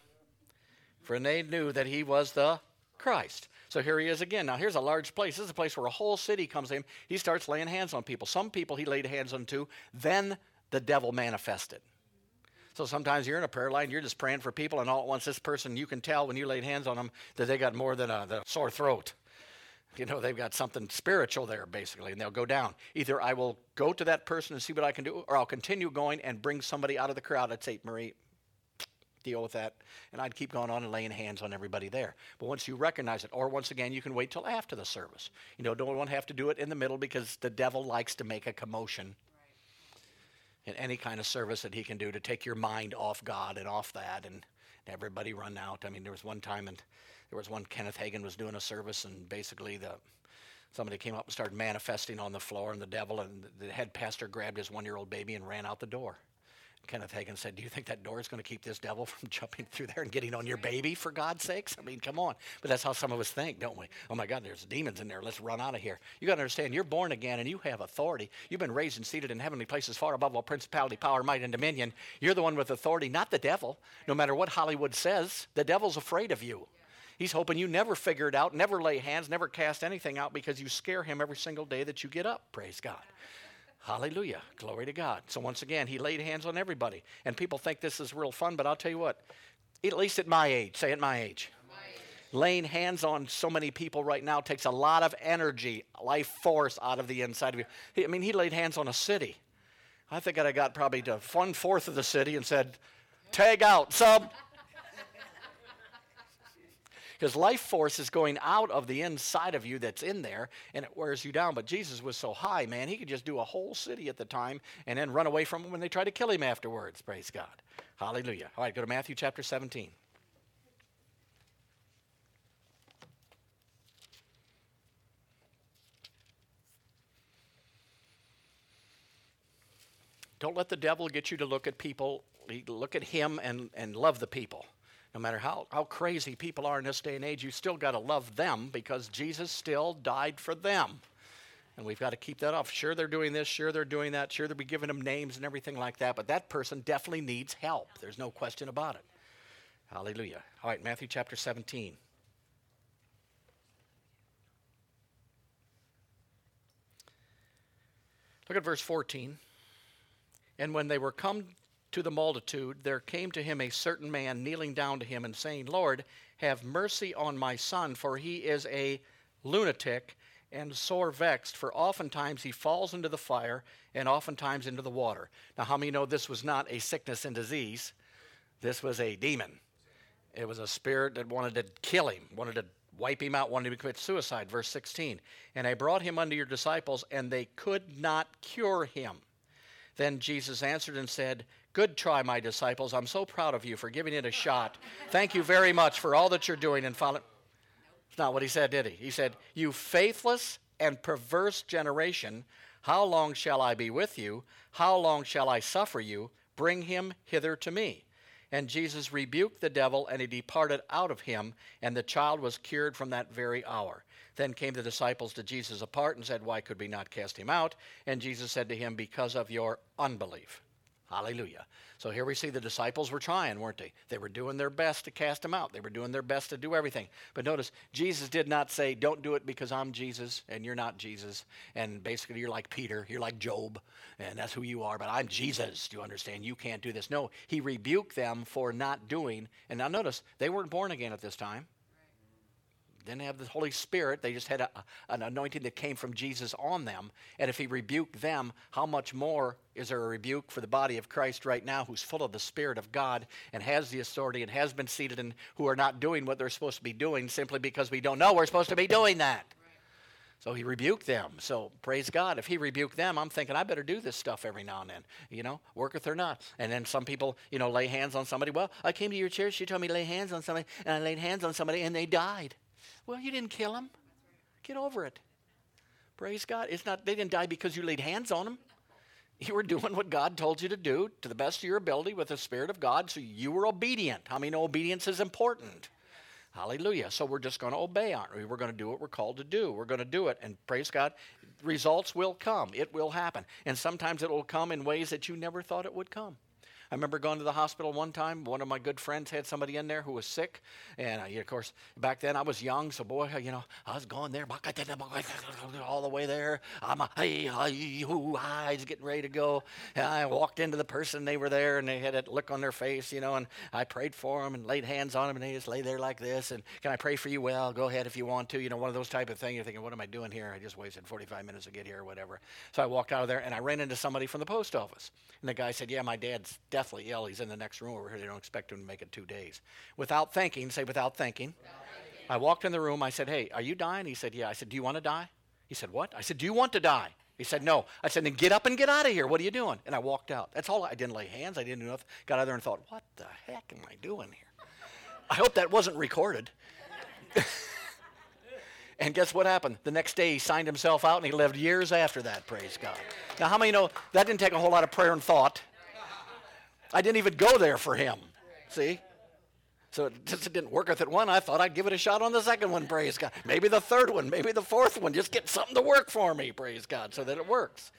For they knew that he was the Christ. So here he is again. Now, here's a large place. This is a place where a whole city comes to him. He starts laying hands on people. Some people he laid hands on to, then the devil manifested. So sometimes you're in a prayer line, you're just praying for people, and all at once this person, you can tell when you laid hands on them that they got more than a, a sore throat. You know, they've got something spiritual there, basically, and they'll go down. Either I will go to that person and see what I can do, or I'll continue going and bring somebody out of the crowd. I'd say, Marie, deal with that. And I'd keep going on and laying hands on everybody there. But once you recognize it, or once again, you can wait till after the service. You know, don't want to have to do it in the middle because the devil likes to make a commotion in any kind of service that he can do to take your mind off God and off that and everybody run out. I mean, there was one time and there was one Kenneth Hagin was doing a service and basically the somebody came up and started manifesting on the floor and the devil and the head pastor grabbed his one year old baby and ran out the door. Kenneth Hagin said, Do you think that door is going to keep this devil from jumping through there and getting on your baby, for God's sakes? I mean, come on. But that's how some of us think, don't we? Oh my God, there's demons in there. Let's run out of here. You got to understand, you're born again and you have authority. You've been raised and seated in heavenly places far above all principality, power, might, and dominion. You're the one with authority, not the devil. No matter what Hollywood says, the devil's afraid of you. He's hoping you never figure it out, never lay hands, never cast anything out because you scare him every single day that you get up. Praise God. Hallelujah. Glory to God. So, once again, he laid hands on everybody. And people think this is real fun, but I'll tell you what, at least at my age, say at my age, laying hands on so many people right now takes a lot of energy, life force out of the inside of you. I mean, he laid hands on a city. I think I got probably to one fourth of the city and said, tag out, sub because life force is going out of the inside of you that's in there and it wears you down. But Jesus was so high, man, he could just do a whole city at the time and then run away from them when they try to kill him afterwards. Praise God. Hallelujah. All right, go to Matthew chapter 17. Don't let the devil get you to look at people, look at him and, and love the people no matter how, how crazy people are in this day and age, you still got to love them because Jesus still died for them. And we've got to keep that off. Sure, they're doing this, sure, they're doing that, sure, they'll be giving them names and everything like that, but that person definitely needs help. There's no question about it. Hallelujah. All right, Matthew chapter 17. Look at verse 14. And when they were come to the multitude, there came to him a certain man kneeling down to him and saying, Lord, have mercy on my son, for he is a lunatic and sore vexed, for oftentimes he falls into the fire and oftentimes into the water. Now, how many know this was not a sickness and disease? This was a demon. It was a spirit that wanted to kill him, wanted to wipe him out, wanted to commit suicide. Verse 16. And I brought him unto your disciples, and they could not cure him. Then Jesus answered and said, Good try, my disciples. I'm so proud of you for giving it a shot. Thank you very much for all that you're doing and following. It's not what he said, did he? He said, You faithless and perverse generation, how long shall I be with you? How long shall I suffer you? Bring him hither to me. And Jesus rebuked the devil, and he departed out of him, and the child was cured from that very hour. Then came the disciples to Jesus apart and said, Why could we not cast him out? And Jesus said to him, Because of your unbelief. Hallelujah. So here we see the disciples were trying, weren't they? They were doing their best to cast him out. They were doing their best to do everything. But notice, Jesus did not say, Don't do it because I'm Jesus and you're not Jesus. And basically, you're like Peter, you're like Job, and that's who you are, but I'm Jesus. Do you understand? You can't do this. No, he rebuked them for not doing. And now notice, they weren't born again at this time didn't have the Holy Spirit. They just had a, an anointing that came from Jesus on them. And if he rebuked them, how much more is there a rebuke for the body of Christ right now who's full of the Spirit of God and has the authority and has been seated and who are not doing what they're supposed to be doing simply because we don't know we're supposed to be doing that? So he rebuked them. So praise God. If he rebuked them, I'm thinking I better do this stuff every now and then, you know, worketh or not. And then some people, you know, lay hands on somebody. Well, I came to your church, you told me to lay hands on somebody, and I laid hands on somebody and they died. Well, you didn't kill them. Get over it. Praise God. It's not they didn't die because you laid hands on them. You were doing what God told you to do to the best of your ability with the Spirit of God, so you were obedient. How I many know obedience is important? Hallelujah. So we're just going to obey, aren't we? We're going to do what we're called to do. We're going to do it. And praise God, results will come. It will happen. And sometimes it will come in ways that you never thought it would come. I remember going to the hospital one time. One of my good friends had somebody in there who was sick. And uh, of course, back then I was young, so boy, you know, I was going there all the way there. I'm a, hey, I was getting ready to go. And I walked into the person, they were there, and they had that look on their face, you know, and I prayed for them and laid hands on them, and they just lay there like this. And can I pray for you? Well, go ahead if you want to. You know, one of those type of things. You're thinking, what am I doing here? I just wasted 45 minutes to get here or whatever. So I walked out of there, and I ran into somebody from the post office. And the guy said, yeah, my dad's dead deathly ill. He's in the next room over here. They don't expect him to make it two days. Without thinking, say without thinking. Without thinking. I walked in the room. I said, Hey, are you dying? He said, Yeah. I said, Do you want to die? He said, What? I said, Do you want to die? He said, No. I said, Then get up and get out of here. What are you doing? And I walked out. That's all. I didn't lay hands. I didn't do nothing. Got out there and thought, What the heck am I doing here? I hope that wasn't recorded. And guess what happened? The next day he signed himself out and he lived years after that, praise God. Now, how many know that didn't take a whole lot of prayer and thought? I didn't even go there for him. See? So it just didn't work with it one. I thought I'd give it a shot on the second one, praise God. Maybe the third one, maybe the fourth one. Just get something to work for me, praise God, so that it works.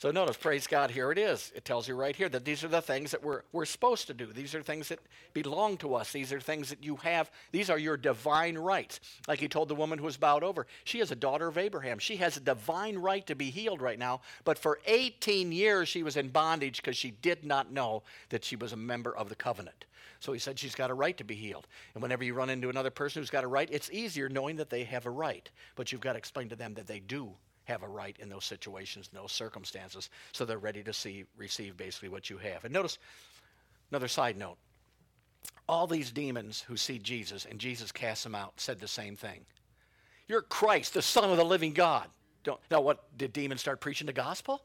So notice, praise God, here it is. It tells you right here that these are the things that we're, we're supposed to do. These are things that belong to us. These are things that you have. These are your divine rights. Like he told the woman who was bowed over. She is a daughter of Abraham. She has a divine right to be healed right now. But for 18 years, she was in bondage because she did not know that she was a member of the covenant. So he said she's got a right to be healed. And whenever you run into another person who's got a right, it's easier knowing that they have a right. But you've got to explain to them that they do have a right in those situations, in those circumstances, so they're ready to see, receive basically what you have. And notice another side note. All these demons who see Jesus and Jesus casts them out said the same thing. You're Christ, the Son of the living God. Don't, now, what did demons start preaching the gospel?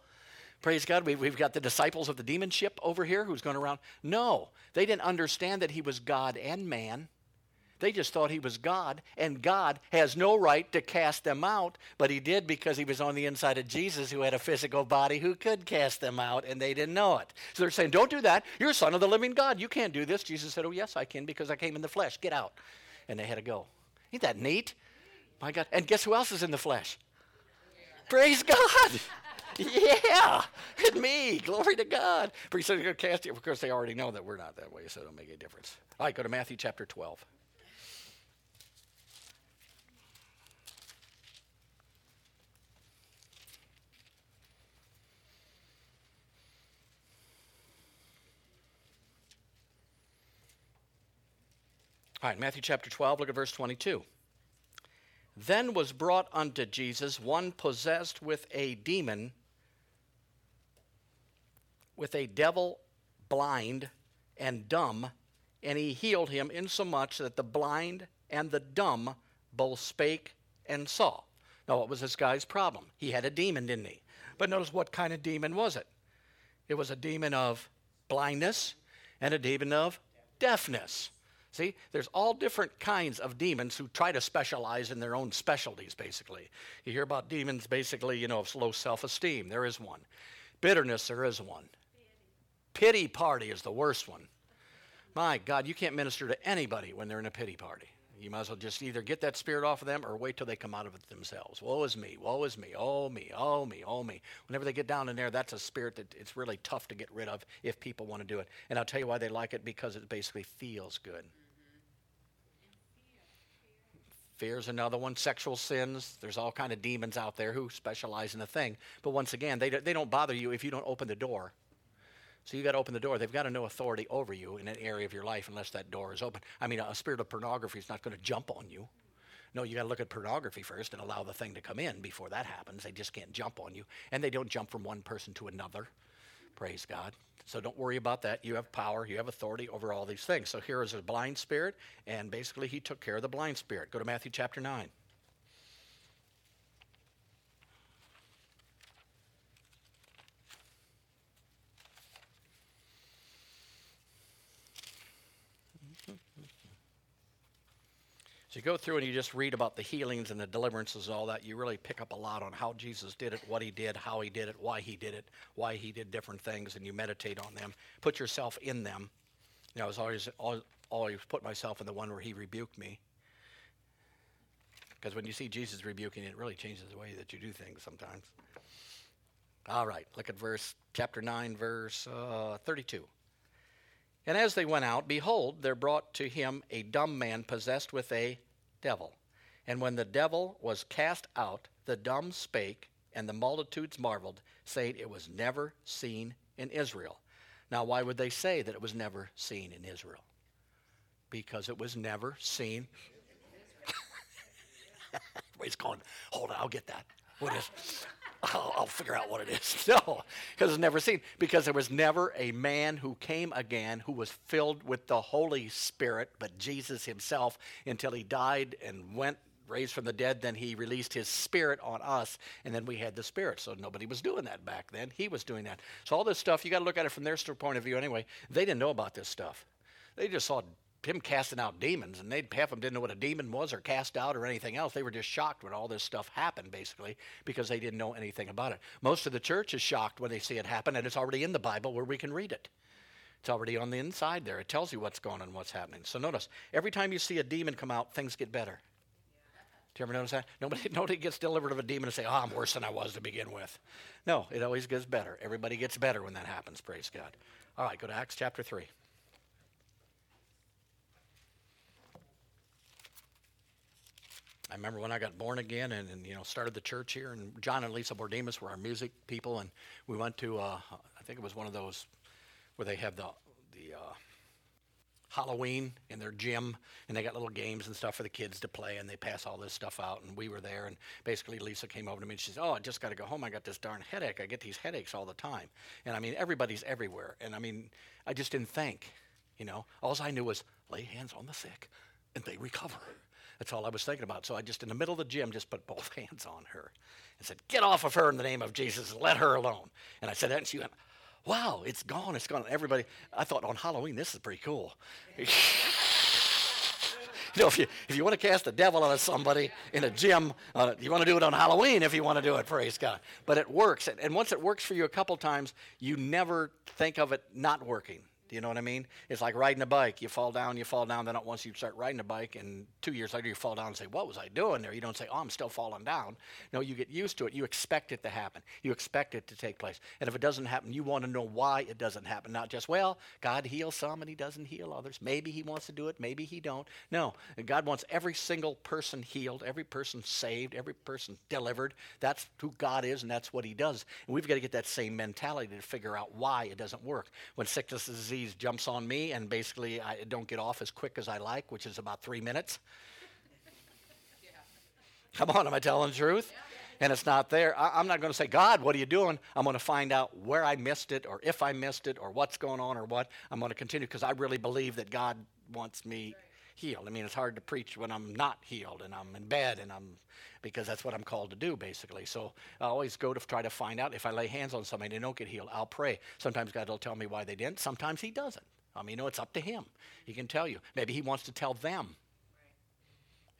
Praise God, we've, got the disciples of the demon ship over here who's going around. No, they didn't understand that he was God and man. They just thought he was God, and God has no right to cast them out, but he did because he was on the inside of Jesus, who had a physical body who could cast them out, and they didn't know it. So they're saying, Don't do that. You're a son of the living God. You can't do this. Jesus said, Oh, yes, I can because I came in the flesh. Get out. And they had to go. Ain't that neat? My God. And guess who else is in the flesh? Praise God. yeah, and me. Glory to God. Going to cast you. Of course, they already know that we're not that way, so it don't make any difference. All right, go to Matthew chapter 12. All right, Matthew chapter 12, look at verse 22. Then was brought unto Jesus one possessed with a demon, with a devil blind and dumb, and he healed him insomuch that the blind and the dumb both spake and saw. Now, what was this guy's problem? He had a demon, didn't he? But notice what kind of demon was it? It was a demon of blindness and a demon of deafness. See, there's all different kinds of demons who try to specialize in their own specialties, basically. You hear about demons, basically, you know, of low self esteem. There is one. Bitterness, there is one. Pity party is the worst one. My God, you can't minister to anybody when they're in a pity party. You might as well just either get that spirit off of them or wait till they come out of it themselves. Woe is me, woe is me, oh me, oh me, oh me. Whenever they get down in there, that's a spirit that it's really tough to get rid of if people want to do it. And I'll tell you why they like it because it basically feels good. Fear's another one. Sexual sins. There's all kind of demons out there who specialize in a thing. But once again, they, they don't bother you if you don't open the door. So you got to open the door. They've got to know authority over you in an area of your life unless that door is open. I mean, a spirit of pornography is not going to jump on you. No, you got to look at pornography first and allow the thing to come in before that happens. They just can't jump on you, and they don't jump from one person to another. Praise God. So don't worry about that. You have power, you have authority over all these things. So here is a blind spirit, and basically he took care of the blind spirit. Go to Matthew chapter 9. You go through and you just read about the healings and the deliverances, and all that. You really pick up a lot on how Jesus did it, what he did, how he did it, why he did it, why he did different things, and you meditate on them. Put yourself in them. You know, I was always, always, always put myself in the one where he rebuked me. Because when you see Jesus rebuking, it really changes the way that you do things sometimes. All right, look at verse chapter 9, verse uh, 32. And as they went out, behold, there brought to him a dumb man possessed with a devil. And when the devil was cast out, the dumb spake, and the multitudes marveled, saying it was never seen in Israel. Now, why would they say that it was never seen in Israel? Because it was never seen. Everybody's going, hold on, I'll get that. What is? I'll, I'll figure out what it is. No, because it's never seen. Because there was never a man who came again who was filled with the Holy Spirit, but Jesus himself, until he died and went raised from the dead, then he released his spirit on us, and then we had the spirit. So nobody was doing that back then. He was doing that. So all this stuff, you got to look at it from their point of view anyway. They didn't know about this stuff. They just saw him casting out demons, and they'd half of them didn't know what a demon was or cast out or anything else. They were just shocked when all this stuff happened, basically, because they didn't know anything about it. Most of the church is shocked when they see it happen, and it's already in the Bible where we can read it. It's already on the inside there. It tells you what's going on, what's happening. So notice, every time you see a demon come out, things get better. Do you ever notice that? Nobody, nobody gets delivered of a demon and say, "Oh, I'm worse than I was to begin with." No, it always gets better. Everybody gets better when that happens. Praise God. All right, go to Acts chapter three. I remember when I got born again and, and, you know started the church here, and John and Lisa Bordemus were our music people, and we went to uh, I think it was one of those where they have the the uh, Halloween in their gym, and they got little games and stuff for the kids to play, and they pass all this stuff out, and we were there, and basically Lisa came over to me and she said, "Oh, I just got to go home. I got this darn headache. I get these headaches all the time." And I mean, everybody's everywhere, and I mean, I just didn't think, you know. All I knew was lay hands on the sick, and they recover. That's all I was thinking about. So I just, in the middle of the gym, just put both hands on her and said, Get off of her in the name of Jesus and let her alone. And I said that, and she went, Wow, it's gone. It's gone. Everybody, I thought on Halloween, this is pretty cool. you know, if you, if you want to cast the devil out of somebody in a gym, uh, you want to do it on Halloween if you want to do it, praise God. But it works. And once it works for you a couple times, you never think of it not working. Do you know what I mean? It's like riding a bike. You fall down, you fall down. Then once you start riding a bike, and two years later you fall down and say, "What was I doing there?" You don't say, "Oh, I'm still falling down." No, you get used to it. You expect it to happen. You expect it to take place. And if it doesn't happen, you want to know why it doesn't happen. Not just, well, God heals some and He doesn't heal others. Maybe He wants to do it. Maybe He don't. No, God wants every single person healed, every person saved, every person delivered. That's who God is, and that's what He does. And we've got to get that same mentality to figure out why it doesn't work. When sickness and disease jumps on me, and basically I don't get off as quick as I like, which is about three minutes. Yeah. Come on, am I telling the truth? Yeah. And it's not there. I, am not going to say, God, what are you doing? I'm going to find out where I missed it, or if I missed it, or what's going on, or what. I'm going to continue because I really believe that God wants me. Healed. I mean, it's hard to preach when I'm not healed and I'm in bed and I'm because that's what I'm called to do basically. So I always go to try to find out if I lay hands on somebody and they don't get healed, I'll pray. Sometimes God will tell me why they didn't. Sometimes He doesn't. I mean, you know, it's up to Him. He can tell you. Maybe He wants to tell them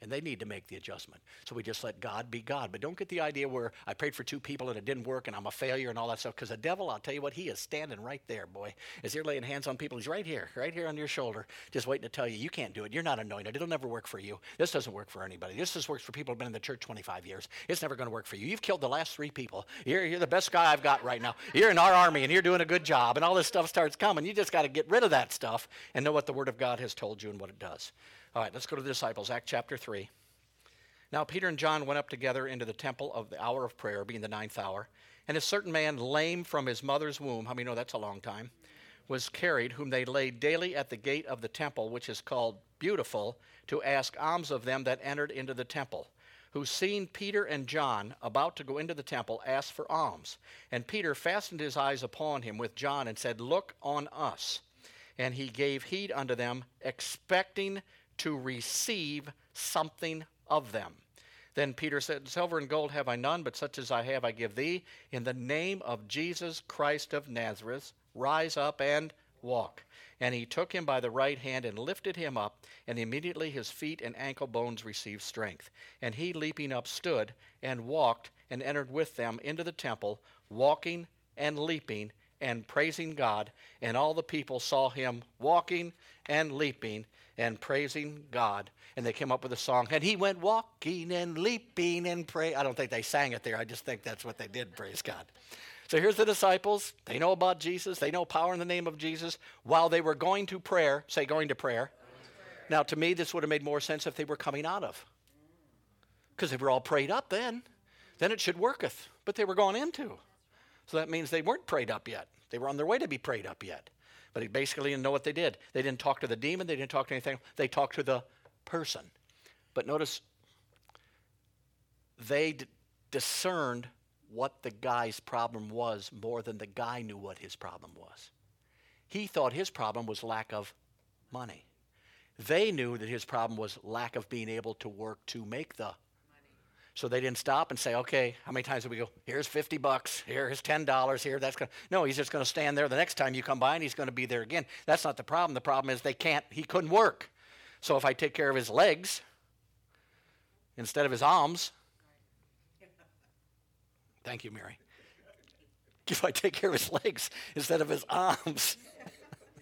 and they need to make the adjustment. So we just let God be God. But don't get the idea where I prayed for two people and it didn't work and I'm a failure and all that stuff. Because the devil, I'll tell you what, he is standing right there, boy. As you're laying hands on people, he's right here, right here on your shoulder, just waiting to tell you, you can't do it. You're not anointed. It'll never work for you. This doesn't work for anybody. This just works for people who've been in the church 25 years. It's never going to work for you. You've killed the last three people. You're, you're the best guy I've got right now. You're in our army and you're doing a good job. And all this stuff starts coming. You just got to get rid of that stuff and know what the Word of God has told you and what it does. All right, let's go to the disciples, Act chapter 3. Now Peter and John went up together into the temple of the hour of prayer, being the ninth hour. And a certain man, lame from his mother's womb, how many know that's a long time, was carried, whom they laid daily at the gate of the temple, which is called Beautiful, to ask alms of them that entered into the temple. Who, seeing Peter and John about to go into the temple, asked for alms. And Peter fastened his eyes upon him with John and said, Look on us. And he gave heed unto them, expecting to receive something of them. Then Peter said, Silver and gold have I none, but such as I have I give thee. In the name of Jesus Christ of Nazareth, rise up and walk. And he took him by the right hand and lifted him up, and immediately his feet and ankle bones received strength. And he, leaping up, stood and walked and entered with them into the temple, walking and leaping and praising God. And all the people saw him walking and leaping and praising God. And they came up with a song, and he went walking and leaping and pray. I don't think they sang it there. I just think that's what they did, praise God. So here's the disciples. They know about Jesus. They know power in the name of Jesus. While they were going to prayer, say going to prayer. Now, to me, this would have made more sense if they were coming out of. Because they were all prayed up then. Then it should worketh. But they were going into. So that means they weren't prayed up yet. They were on their way to be prayed up yet. But he basically didn't know what they did. They didn't talk to the demon, they didn't talk to anything. They talked to the person. But notice they d- discerned what the guy's problem was more than the guy knew what his problem was. He thought his problem was lack of money. They knew that his problem was lack of being able to work to make the so they didn't stop and say, okay, how many times did we go, here's 50 bucks, here's $10, here, that's going to. No, he's just going to stand there the next time you come by and he's going to be there again. That's not the problem. The problem is they can't, he couldn't work. So if I take care of his legs instead of his arms, thank you, Mary. If I take care of his legs instead of his arms,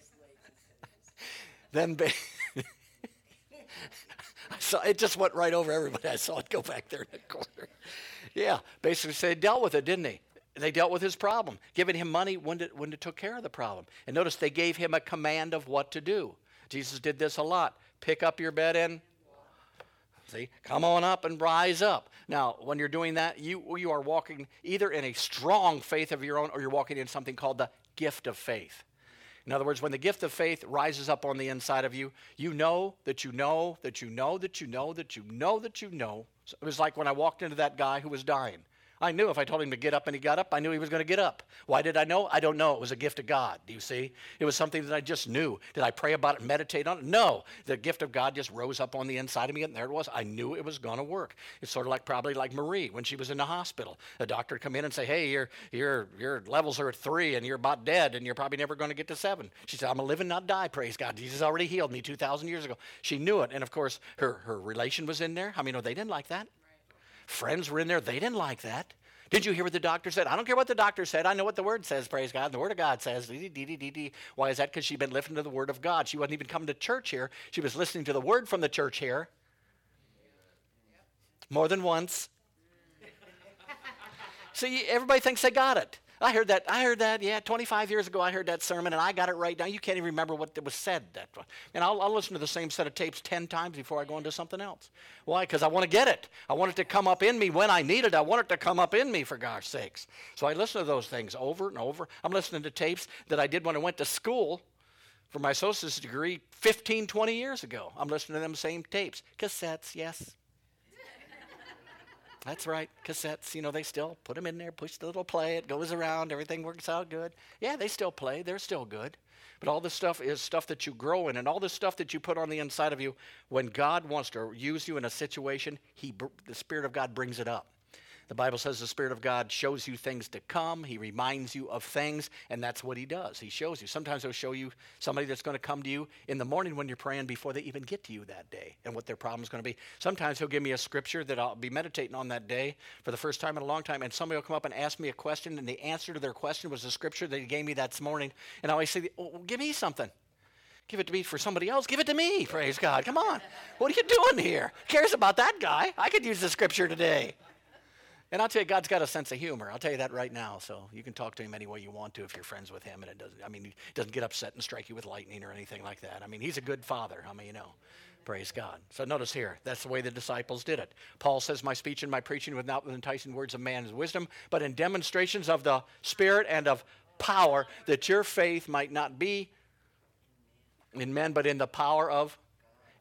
then. I saw it just went right over everybody. I saw it go back there in the corner. Yeah, basically, they dealt with it, didn't they? They dealt with his problem, giving him money when it, when it took care of the problem. And notice they gave him a command of what to do. Jesus did this a lot. Pick up your bed and See, come on up and rise up. Now, when you're doing that, you, you are walking either in a strong faith of your own or you're walking in something called the gift of faith. In other words, when the gift of faith rises up on the inside of you, you know that you know that you know that you know that you know that you know. it was like when I walked into that guy who was dying. I knew if I told him to get up and he got up, I knew he was going to get up. Why did I know? I don't know. It was a gift of God. Do you see? It was something that I just knew. Did I pray about it meditate on it? No. The gift of God just rose up on the inside of me, and there it was. I knew it was going to work. It's sort of like probably like Marie when she was in the hospital. The doctor come in and say, Hey, your, your, your levels are at three, and you're about dead, and you're probably never going to get to seven. She said, I'm a live and not die, praise God. Jesus already healed me 2,000 years ago. She knew it. And of course, her, her relation was in there. I mean, no, they didn't like that. Friends were in there. They didn't like that. Did you hear what the doctor said? I don't care what the doctor said. I know what the word says, praise God. The word of God says. Why is that? Because she'd been listening to the word of God. She wasn't even coming to church here. She was listening to the word from the church here more than once. See, everybody thinks they got it. I heard that. I heard that. Yeah, 25 years ago, I heard that sermon, and I got it right now. You can't even remember what was said. That, and I'll, I'll listen to the same set of tapes 10 times before I go into something else. Why? Because I want to get it. I want it to come up in me when I need it. I want it to come up in me, for gosh sakes. So I listen to those things over and over. I'm listening to tapes that I did when I went to school for my associate's degree 15, 20 years ago. I'm listening to them same tapes. Cassettes, yes. That's right, cassettes. You know, they still put them in there, push the little play, it goes around, everything works out good. Yeah, they still play, they're still good. But all this stuff is stuff that you grow in, and all this stuff that you put on the inside of you, when God wants to use you in a situation, he, the Spirit of God brings it up. The Bible says the Spirit of God shows you things to come. He reminds you of things, and that's what He does. He shows you. Sometimes He'll show you somebody that's going to come to you in the morning when you're praying before they even get to you that day and what their problem is going to be. Sometimes He'll give me a scripture that I'll be meditating on that day for the first time in a long time, and somebody will come up and ask me a question, and the answer to their question was the scripture that He gave me that morning. And I always say, oh, Give me something. Give it to me for somebody else. Give it to me. Praise God. Come on. What are you doing here? Who cares about that guy? I could use the scripture today. And I'll tell you, God's got a sense of humor. I'll tell you that right now. So you can talk to him any way you want to if you're friends with him. And it doesn't, I mean, he doesn't get upset and strike you with lightning or anything like that. I mean, he's a good father. How many you know? Praise God. So notice here, that's the way the disciples did it. Paul says, My speech and my preaching without the enticing words of man's wisdom, but in demonstrations of the Spirit and of power, that your faith might not be in men, but in the power of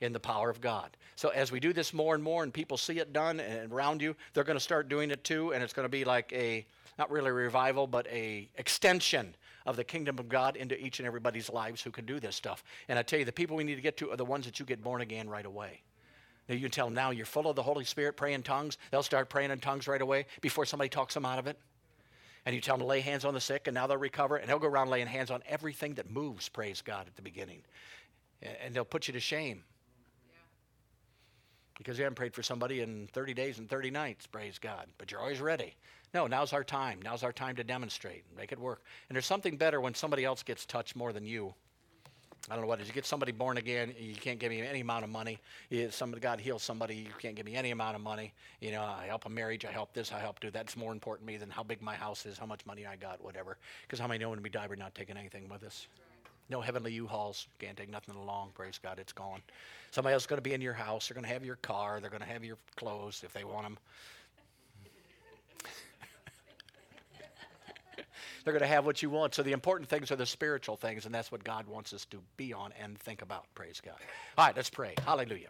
in the power of God. So as we do this more and more and people see it done and around you, they're going to start doing it too and it's going to be like a not really a revival but a extension of the kingdom of God into each and everybody's lives who can do this stuff. And I tell you the people we need to get to are the ones that you get born again right away. Now you can tell now you're full of the Holy Spirit, praying tongues. They'll start praying in tongues right away before somebody talks them out of it. And you tell them to lay hands on the sick, and now they'll recover, and they'll go around laying hands on everything that moves, praise God, at the beginning. And they'll put you to shame because you haven't prayed for somebody in 30 days and 30 nights, praise God. But you're always ready. No, now's our time. Now's our time to demonstrate and make it work. And there's something better when somebody else gets touched more than you. I don't know what it is. You get somebody born again, you can't give me any amount of money. You, somebody, God heals somebody, you can't give me any amount of money. You know, I help a marriage, I help this, I help do that. That's more important to me than how big my house is, how much money I got, whatever. Because how many know when we die, we're not taking anything with us? No heavenly U-Hauls. Can't take nothing along. Praise God, it's gone. Somebody else is going to be in your house. They're going to have your car. They're going to have your clothes if they want them. They're going to have what you want. So the important things are the spiritual things, and that's what God wants us to be on and think about. Praise God. All right, let's pray. Hallelujah.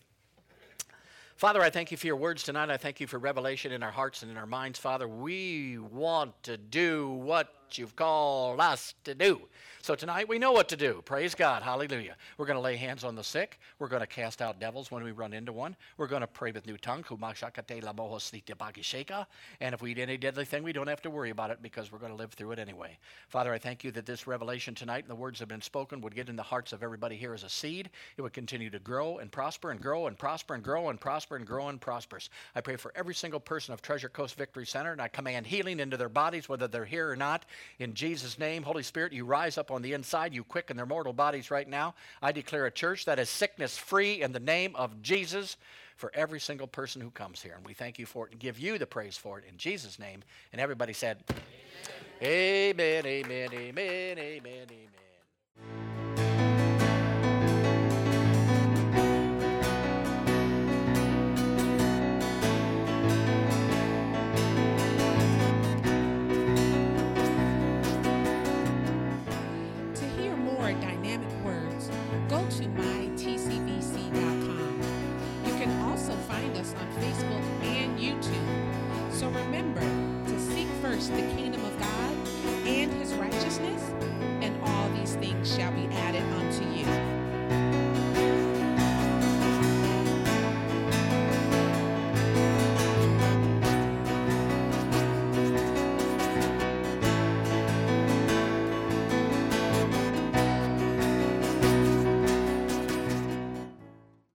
Father, I thank you for your words tonight. I thank you for revelation in our hearts and in our minds. Father, we want to do what you've called us to do. So tonight we know what to do. Praise God. Hallelujah. We're going to lay hands on the sick. We're going to cast out devils when we run into one. We're going to pray with new tongues. And if we eat any deadly thing, we don't have to worry about it because we're going to live through it anyway. Father, I thank you that this revelation tonight and the words that have been spoken would get in the hearts of everybody here as a seed. It would continue to grow and prosper and grow and prosper and grow and prosper and grow and prospers. I pray for every single person of Treasure Coast Victory Center and I command healing into their bodies, whether they're here or not. In Jesus' name, Holy Spirit, you rise up on the inside, you quicken their mortal bodies right now. I declare a church that is sickness free in the name of Jesus for every single person who comes here. And we thank you for it and give you the praise for it in Jesus' name. And everybody said, Amen, amen, amen, amen, amen. amen. Facebook, and YouTube. So remember to seek first the kingdom of God and his righteousness, and all these things shall be added unto you.